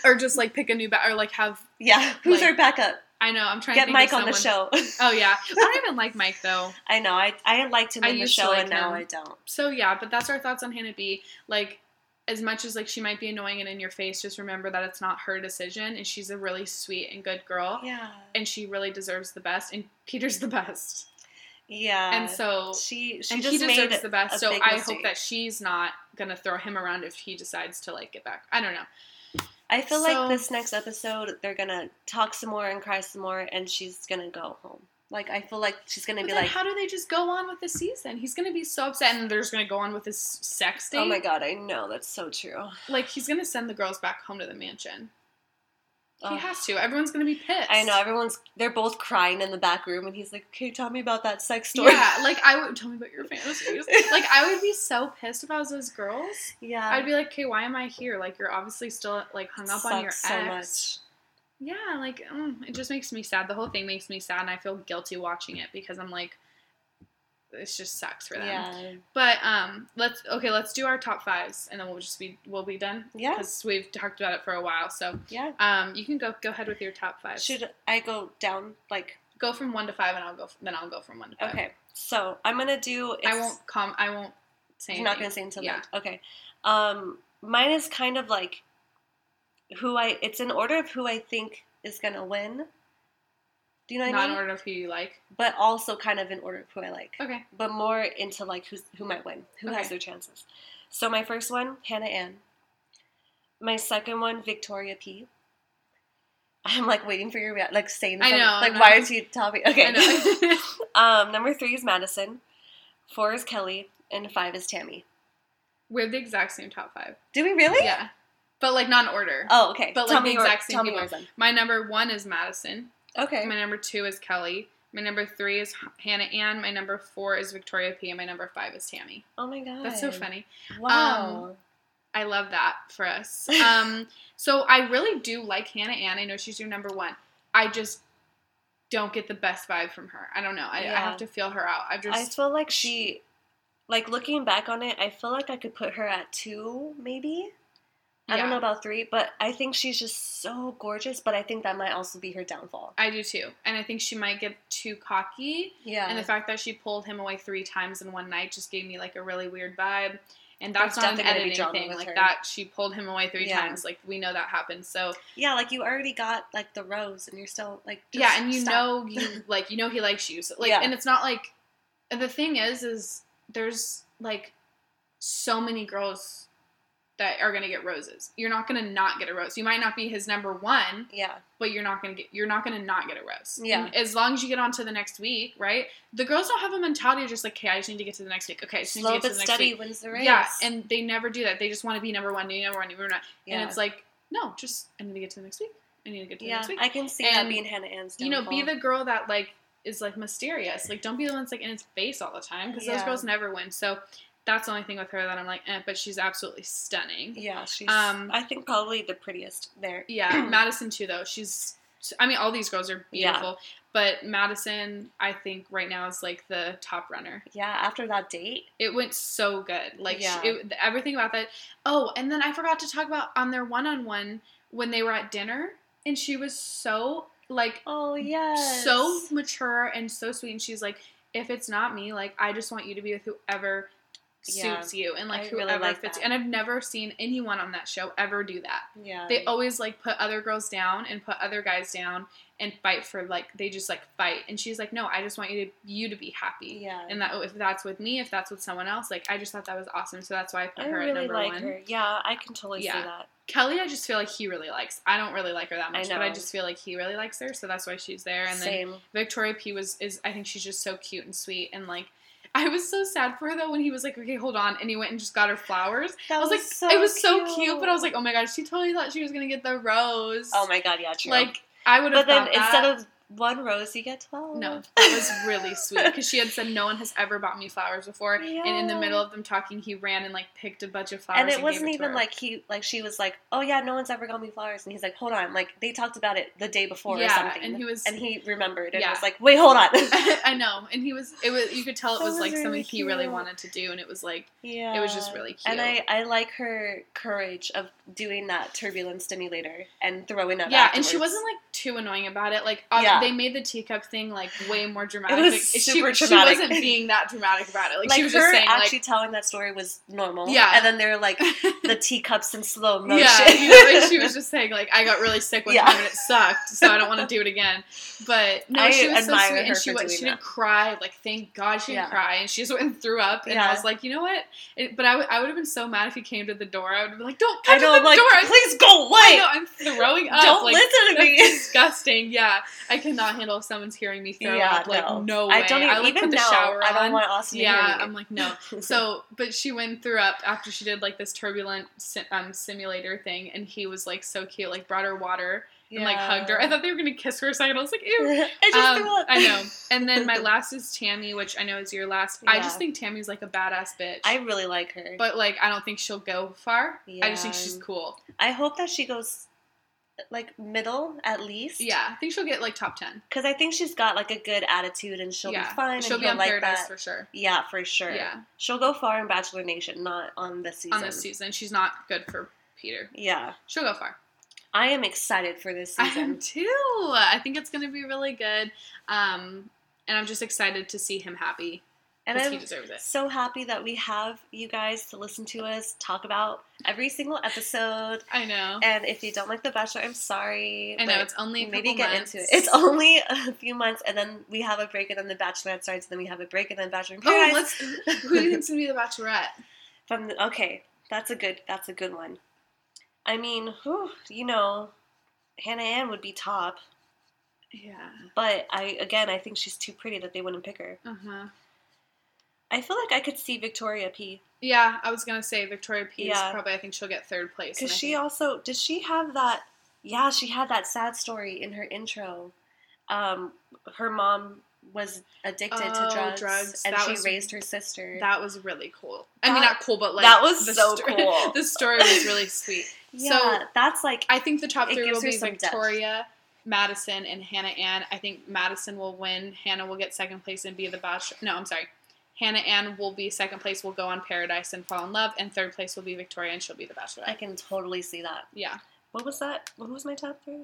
or just like pick a new ba- or like have. yeah, who's like, our backup? I know I'm trying Get to think Mike on the show. Oh yeah, I don't even like Mike though. I know. I I liked him I in the show, like and now. I don't. So yeah, but that's our thoughts on Hannah B. Like, as much as like she might be annoying and in your face, just remember that it's not her decision, and she's a really sweet and good girl, Yeah, and she really deserves the best, and Peter's the best, yeah. and so she she and he deserves the best. So I mistake. hope that she's not gonna throw him around if he decides to like get back. I don't know. I feel So- like this next episode they're gonna talk some more and cry some more, and she's gonna go home. Like I feel like she's gonna But be like, how do they just go on with the season? He's gonna be so upset, and they're just gonna go on with his sex date. "Oh my god, I know that's so true." Like he's gonna send the girls back home to the mansion. He Ugh. has to. Everyone's gonna be pissed. I know everyone's they're both crying in the back room, and he's like, "Okay, tell me about that sex story." Yeah, like I would tell me about your fantasies. like I would be so pissed if I was those girls. yeah. I'd be like, okay, why am I here? Like you're obviously still like hung up on your ex. Much. Yeah, like mm, it just makes me sad. The whole thing makes me sad, and I feel guilty watching it because I'm like, this just sucks for them. Yeah, But um, let's okay, let's do our top fives, and then we'll just be we'll be done. Yeah. because we've talked about it for a while. So yeah. um, you can go go ahead with your top five. Should I go down? Like, go from one to five, and I'll go. Then I'll go from one to five. okay. So I'm gonna do. I won't com. I won't say. You're not gonna say until yeah. then. Okay. Um, mine is kind of like who I. It's in order of who I think is gonna win. Do you know what Not I in mean? order of who you like. But also kind of in order of who I like. Okay. But more into like who's who might win, who has Okay. their chances. So my first one, Hannah Ann. My second one, Victoria P. I'm like waiting for your rea- like saying I know, like why aren't you me? Okay. I know. um, number three is Madison. Four is Kelly, and five is Tammy. We're the exact same top five. Do we really? Yeah, but like not in order. Oh, okay. But, tell like, me the your- exact same people. yours. My number one is Madison. Okay. My number two is Kelly. My number three is Hannah Ann. My number four is Victoria P. And my number five is Tammy. Oh my god. That's so funny. Wow. I love that for us. Um, so I really do like Hannah Ann. I know she's your number one. I just don't get the best vibe from her. I don't know. I, I have to feel her out. I just I feel like she, like looking back on it, I feel like I could put her at two, maybe. I don't know about three, but I think she's just so gorgeous. But I think that might also be her downfall. I do too. And I think she might get too cocky. Yeah. And the fact that she pulled him away three times in one night just gave me like a really weird vibe. And that's There's not an editing thing. Like her. that, she pulled him away three Yeah. times. Like we know that happened. So Yeah, like you already got like the rose, and you're still like just yeah, and you stop. know you like you know he likes you. So like, Yeah. and it's not like the thing is, is there's like so many girls that are gonna get roses. You're not gonna not get a rose. You might not be his number one, Yeah, but you're not gonna get you're not gonna not get a rose. Yeah. And as long as you get on to the next week, right? The girls don't have a mentality of just like, okay, I just need to get to the next week. Okay, I just need slow to get to but the next steady week. wins the race. Yeah, and they never do that. They just want to be number one, be number one, be number one. Yeah. And it's like, no, just I need to get to the next week. I need to get to the next week. I can see that And, being Hannah Ann's. you know, be the girl that like is like mysterious. Like, don't be the one that's like in his face all the time because those girls never win. So that's the only thing with her that I'm like, eh, but she's absolutely stunning. Yeah, she's. Um, I think probably the prettiest there. Yeah, Madison too though. She's I mean all these girls are Yeah. beautiful, but Madison I think right now is like the top runner. Yeah, after that date. It went so good. Like she- Yeah. it, everything about that. Oh, and then I forgot to talk about on their one-on-one when they were at dinner and she was so like Oh yes. so mature and so sweet and she's like if it's not me, like I just want you to be with whoever Yeah. suits you and like I really whoever like fits that. you. And I've never seen anyone on that show ever do that Yeah. they always like put other girls down and put other guys down and fight for like they just like fight and she's like no i just want you to you to be happy Yeah. and that if that's with me if that's with someone else like i just thought that was awesome so that's why i put I her at number like one her. Yeah, I can totally see that. kelly i just feel like he really likes i don't really like her that I much but i just feel like he really likes her so that's why she's there and then Same. victoria p was is i think she's just so cute and sweet and like I was so sad for her though when he was like, "Okay, hold on," and he went and just got her flowers. That I was, like, so it was so cute, but I was like, "Oh my gosh, she totally thought she was gonna get the rose." Oh my god, yeah, true. Like I would have but then that. instead of one rose, you get twelve. no, that was really sweet because she had said no one has ever bought me flowers before, and in the middle of them talking, he ran and like picked a bunch of flowers. And it gave wasn't to even her. like he like she was like, oh yeah, no one's ever got me flowers, and he's like, hold on, like they talked about it the day before or Yeah, something, and he was- and he remembered and Yeah. was like, wait, hold on. I know, and he was. It was. You could tell it was, was like really something he really wanted to do, and it was like yeah, It was just really cute. And. I I like her courage of doing that turbulent stimulator and throwing up. yeah, and she wasn't like too annoying about it. Like Yeah. They made the teacup thing like way more dramatic. It was Like, she, super she dramatic. wasn't being that dramatic about it. Like, like she was her just saying actually like. telling that story was normal. Yeah. and then they're like the teacups in slow motion. Yeah, you know, like she was just saying like I got really sick one Yeah. time and it sucked, so I don't want to do it again. But no, I she was so sweet and she went, she didn't cry. Like thank God she didn't Yeah. cry, and she just went and threw up. And I was like, you know what? It, but I would I would have been so mad if he came to the door. I would have been like, don't I come know. to I'm the like, door. Please go I away. know I'm throwing up. Don't like, listen to me. disgusting. Yeah, I cannot handle if someone's hearing me throw yeah, up. Like no, no, way. I don't even, like, even put the now. shower I don't want Austin to Yeah. I'm like no. So, but she went threw up after she did like this turbulent um, simulator thing, and he was like so cute, like brought her water and like hugged her. I thought they were gonna kiss for a second. I was like, ew. I just Um, threw up. I know. And then my last is Tammy, which I know is your last. I just think Tammy's like a badass bitch. I really like her. but like I don't think she'll go far. I just think she's cool. I hope that she goes like middle at least. Yeah, I think she'll get like top ten. Because I think she's got like a good attitude and she'll yeah, be fun she'll be on like Paradise that. for sure. Yeah, for sure. Yeah, She'll go far in Bachelor Nation, not on this season. on this season, she's not good for Peter. Yeah. She'll go far. I am excited for this I am season. too. I think it's going to be really good. Um, and I'm just excited to see him happy and I'm so happy that we have you guys to listen to us talk about every single episode. I know. And if you don't like The Bachelor, I'm sorry. I know it's only a maybe get months. into it. It's only a few months, and then we have a break, and then The Bachelorette starts, and then we have a break, and then Bachelor in Oh, let's. Who do you think's gonna be the Bachelorette? From the, okay, that's a good. That's a good one. I mean, whew, you know, Hannah Ann would be top, Yeah. but I again, I think she's too pretty that they wouldn't pick her. Uh huh. I feel like I could see Victoria P. Yeah, I was gonna say Victoria P. is Yeah. probably. I think she'll get third place. Because she think- also did she have that? Yeah, she had that sad story in her intro. Um, her mom was addicted to Oh, drugs, drugs. and That she was- raised her sister. that was really cool. I mean, not cool, but like that was the so sto- cool. the story was really sweet. yeah, that's like I think the top three will be some depth. Victoria, Madison, and Hannah Ann. I think Madison will win. Hannah will get second place and be the bachelor. No, I'm sorry. Hannah Ann will be second place. Will go on Paradise and fall in love, and third place will be Victoria, and she'll be the bachelorette. I can totally see that. yeah, What was that? What was my top three?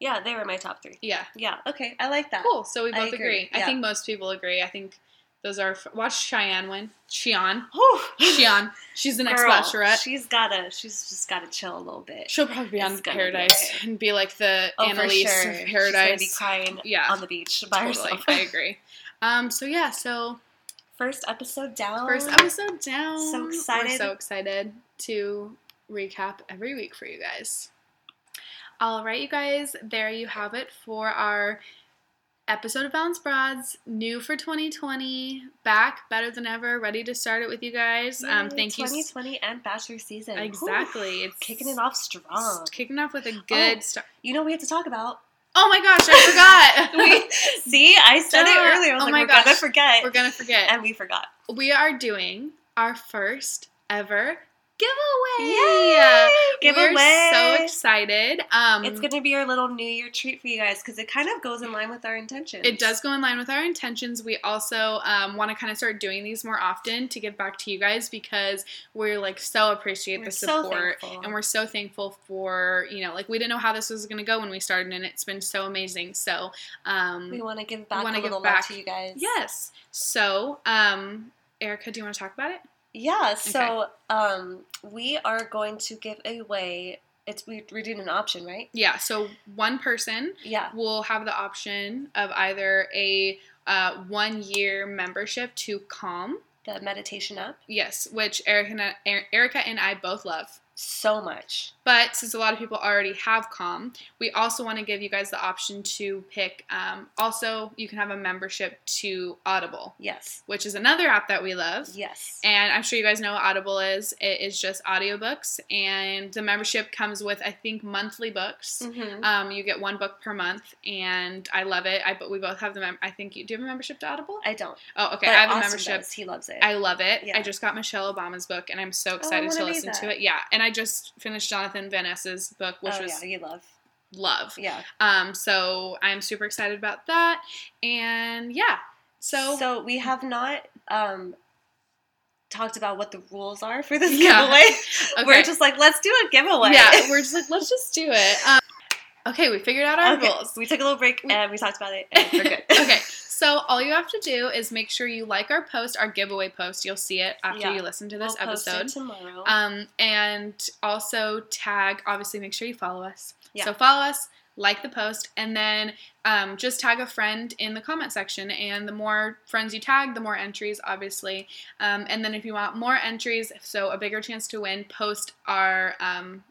Yeah, they were my top three. yeah, Yeah, okay, I like that. cool. So we I both agree, agree. I think most people agree. I think Those are watch Shiann win. Shiann. Whew. Shiann. She's the next Girl, bachelorette. She's gotta. She's just gotta chill a little bit. She'll probably be on It's be Paradise okay. and be like the Oh, Annaliese sure. of She's Paradise. gonna be crying Yeah. on the beach by totally. herself. I agree. Um. So yeah. So First episode down. first episode down. So We're excited. so excited to recap every week for you guys. All right, you guys. There you have it for our episode of Balance Broads, new for 2020, back better than ever, ready to start it with you guys. Um, thank you. 2020 and Bachelor season. Exactly. It's Kicking it off strong. Kicking off with a good Oh. start. You know what we have to talk about? Oh my gosh, I forgot. we see. I said it earlier. I was Oh like, my we're gonna forget, We're gonna forget. and we forgot. we are doing our first ever giveaway. Yay! We're so excited. Um, It's gonna be our little New Year treat for you guys because it kind of goes in line with our intentions. It does go in line with our intentions. We also um, want to kind of start doing these more often to give back to you guys because we're like so appreciate We're the support thankful. and we're so thankful for you know like we didn't know how this was going to go when we started and it's been so amazing. So um, We want to give back a little back. to you guys. yes. So um, Erica, do you want to talk about it? Yeah. So um, we are going to give away. It's we, we're doing an option, right? Yeah. So one person Yeah. will have the option of either a uh, one year membership to Calm. The meditation app. Yes, which Erica and I, Erica and I both love. So much. But since a lot of people already have Calm, we also want to give you guys the option to pick. Um, also, you can have a membership to Audible, Yes. which is another app that we love. Yes. And I'm sure you guys know what Audible is. It is just audiobooks, and the membership comes with I think monthly books. Mm-hmm. Um, you get one book per month, and I love it. I but we both have the mem- I think you do you have a membership to Audible? I don't. oh, okay. But I have a membership. does. He loves it. I love it. Yeah. I just got Michelle Obama's book, and I'm so Oh, excited to wanna read listen to it. Yeah, and I just finished Jonathan Van Ness's book, which oh was yeah, you love. love. Yeah. Um, so I'm super excited about that, and yeah. So, so we have not um talked about what the rules are for this Yeah. giveaway. Okay. We're just like, let's do a giveaway. yeah, we're just like let's just do it. Um, okay, we figured out our okay. rules. We took a little break and we talked about it and we're good. okay, so all you have to do is make sure you like our post, our giveaway post. You'll see it after Yeah. you listen to this We'll post it episode. tomorrow. Um, and also tag, obviously, make sure you follow us. Yeah. So follow us, like the post, and then um, just tag a friend in the comment section. And the more friends you tag, the more entries, obviously. Um, and then if you want more entries, so a bigger chance to win, post our um,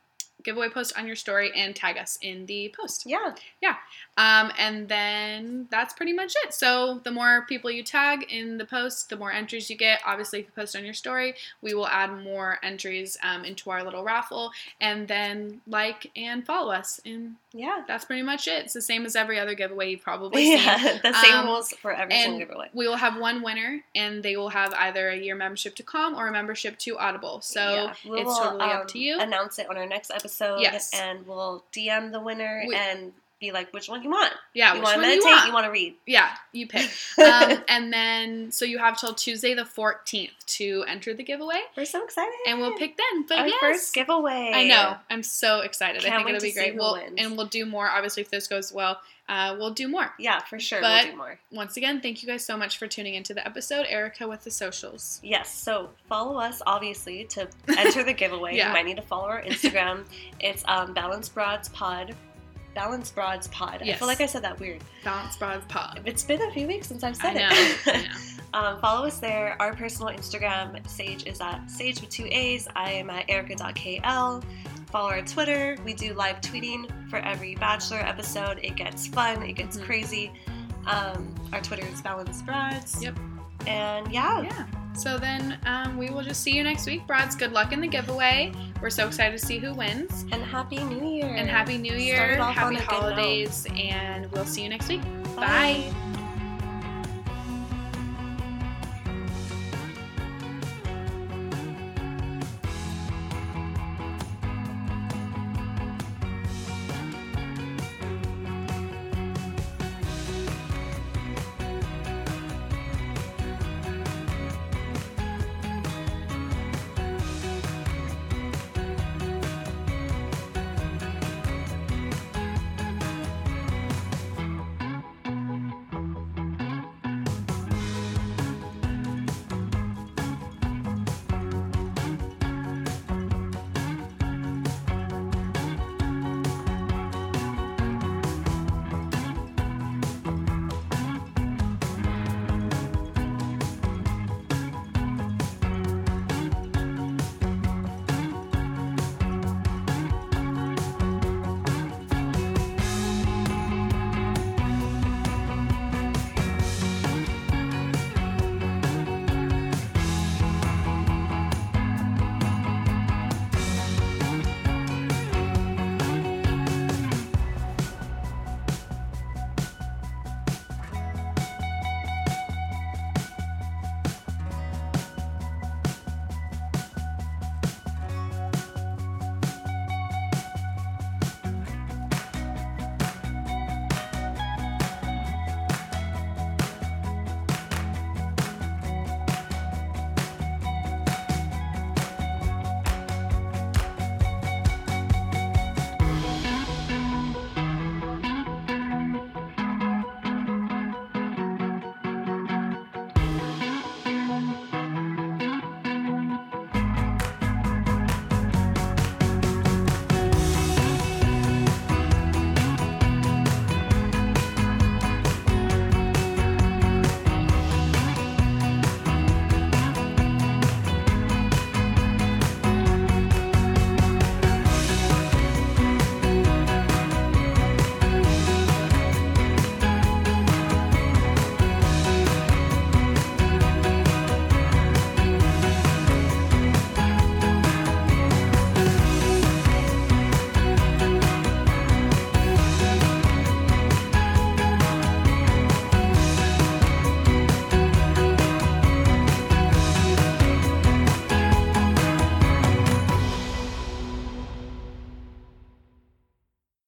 giveaway post on your story and tag us in the post. Yeah. Yeah. Um, and then that's pretty much it. So the more people you tag in the post, the more entries you get. Obviously, if you post on your story, we will add more entries um, into our little raffle. And then like and follow us. And Yeah. that's pretty much it. It's the same as every other giveaway you've probably seen. Yeah. The same Um, rules for every single giveaway. We will have one winner, and they will have either a year membership to Calm or a membership to Audible. So Yeah. It's will, totally up um, to you. Announce it on our next episode. Yes. And we'll DM the winner We- and be like, which one you want. yeah, you which want to one meditate? you want? You want to read? Yeah, you pick. um, and then, so you have till Tuesday the 14th to enter the giveaway, We're so excited. and we'll pick then. But our yes, first giveaway. I know. I'm so excited. Can't I think wait it'll be great. We'll, and we'll do more. Obviously, if this goes well, uh, we'll do more. Yeah, for sure. But- we'll do more. Once again, thank you guys so much for tuning into the episode. Erica with the socials. Yes, so follow us obviously to enter the giveaway. Yeah. You might need to follow our Instagram. it's um, Balance Broads Pod. Balance Broads Pod. I feel like I said that weird. Balance Broads Pod. It's been a few weeks since I've I said know. it. I know. um, follow us there. Our personal Instagram, Sage, is at Sage with two A's. I am at Erica.kl. Follow our Twitter. We do live tweeting for every Bachelor episode. It gets fun, it gets Mhm. crazy. Um, our Twitter is Balance Broads. Yep. And yeah, Yeah. So then um, we will just see you next week, Broads. Good luck in the giveaway. We're so excited to see who wins. and Happy New Year. And Happy New Year, it off on Happy a good note. holidays, and we'll see you next week. Bye. Bye.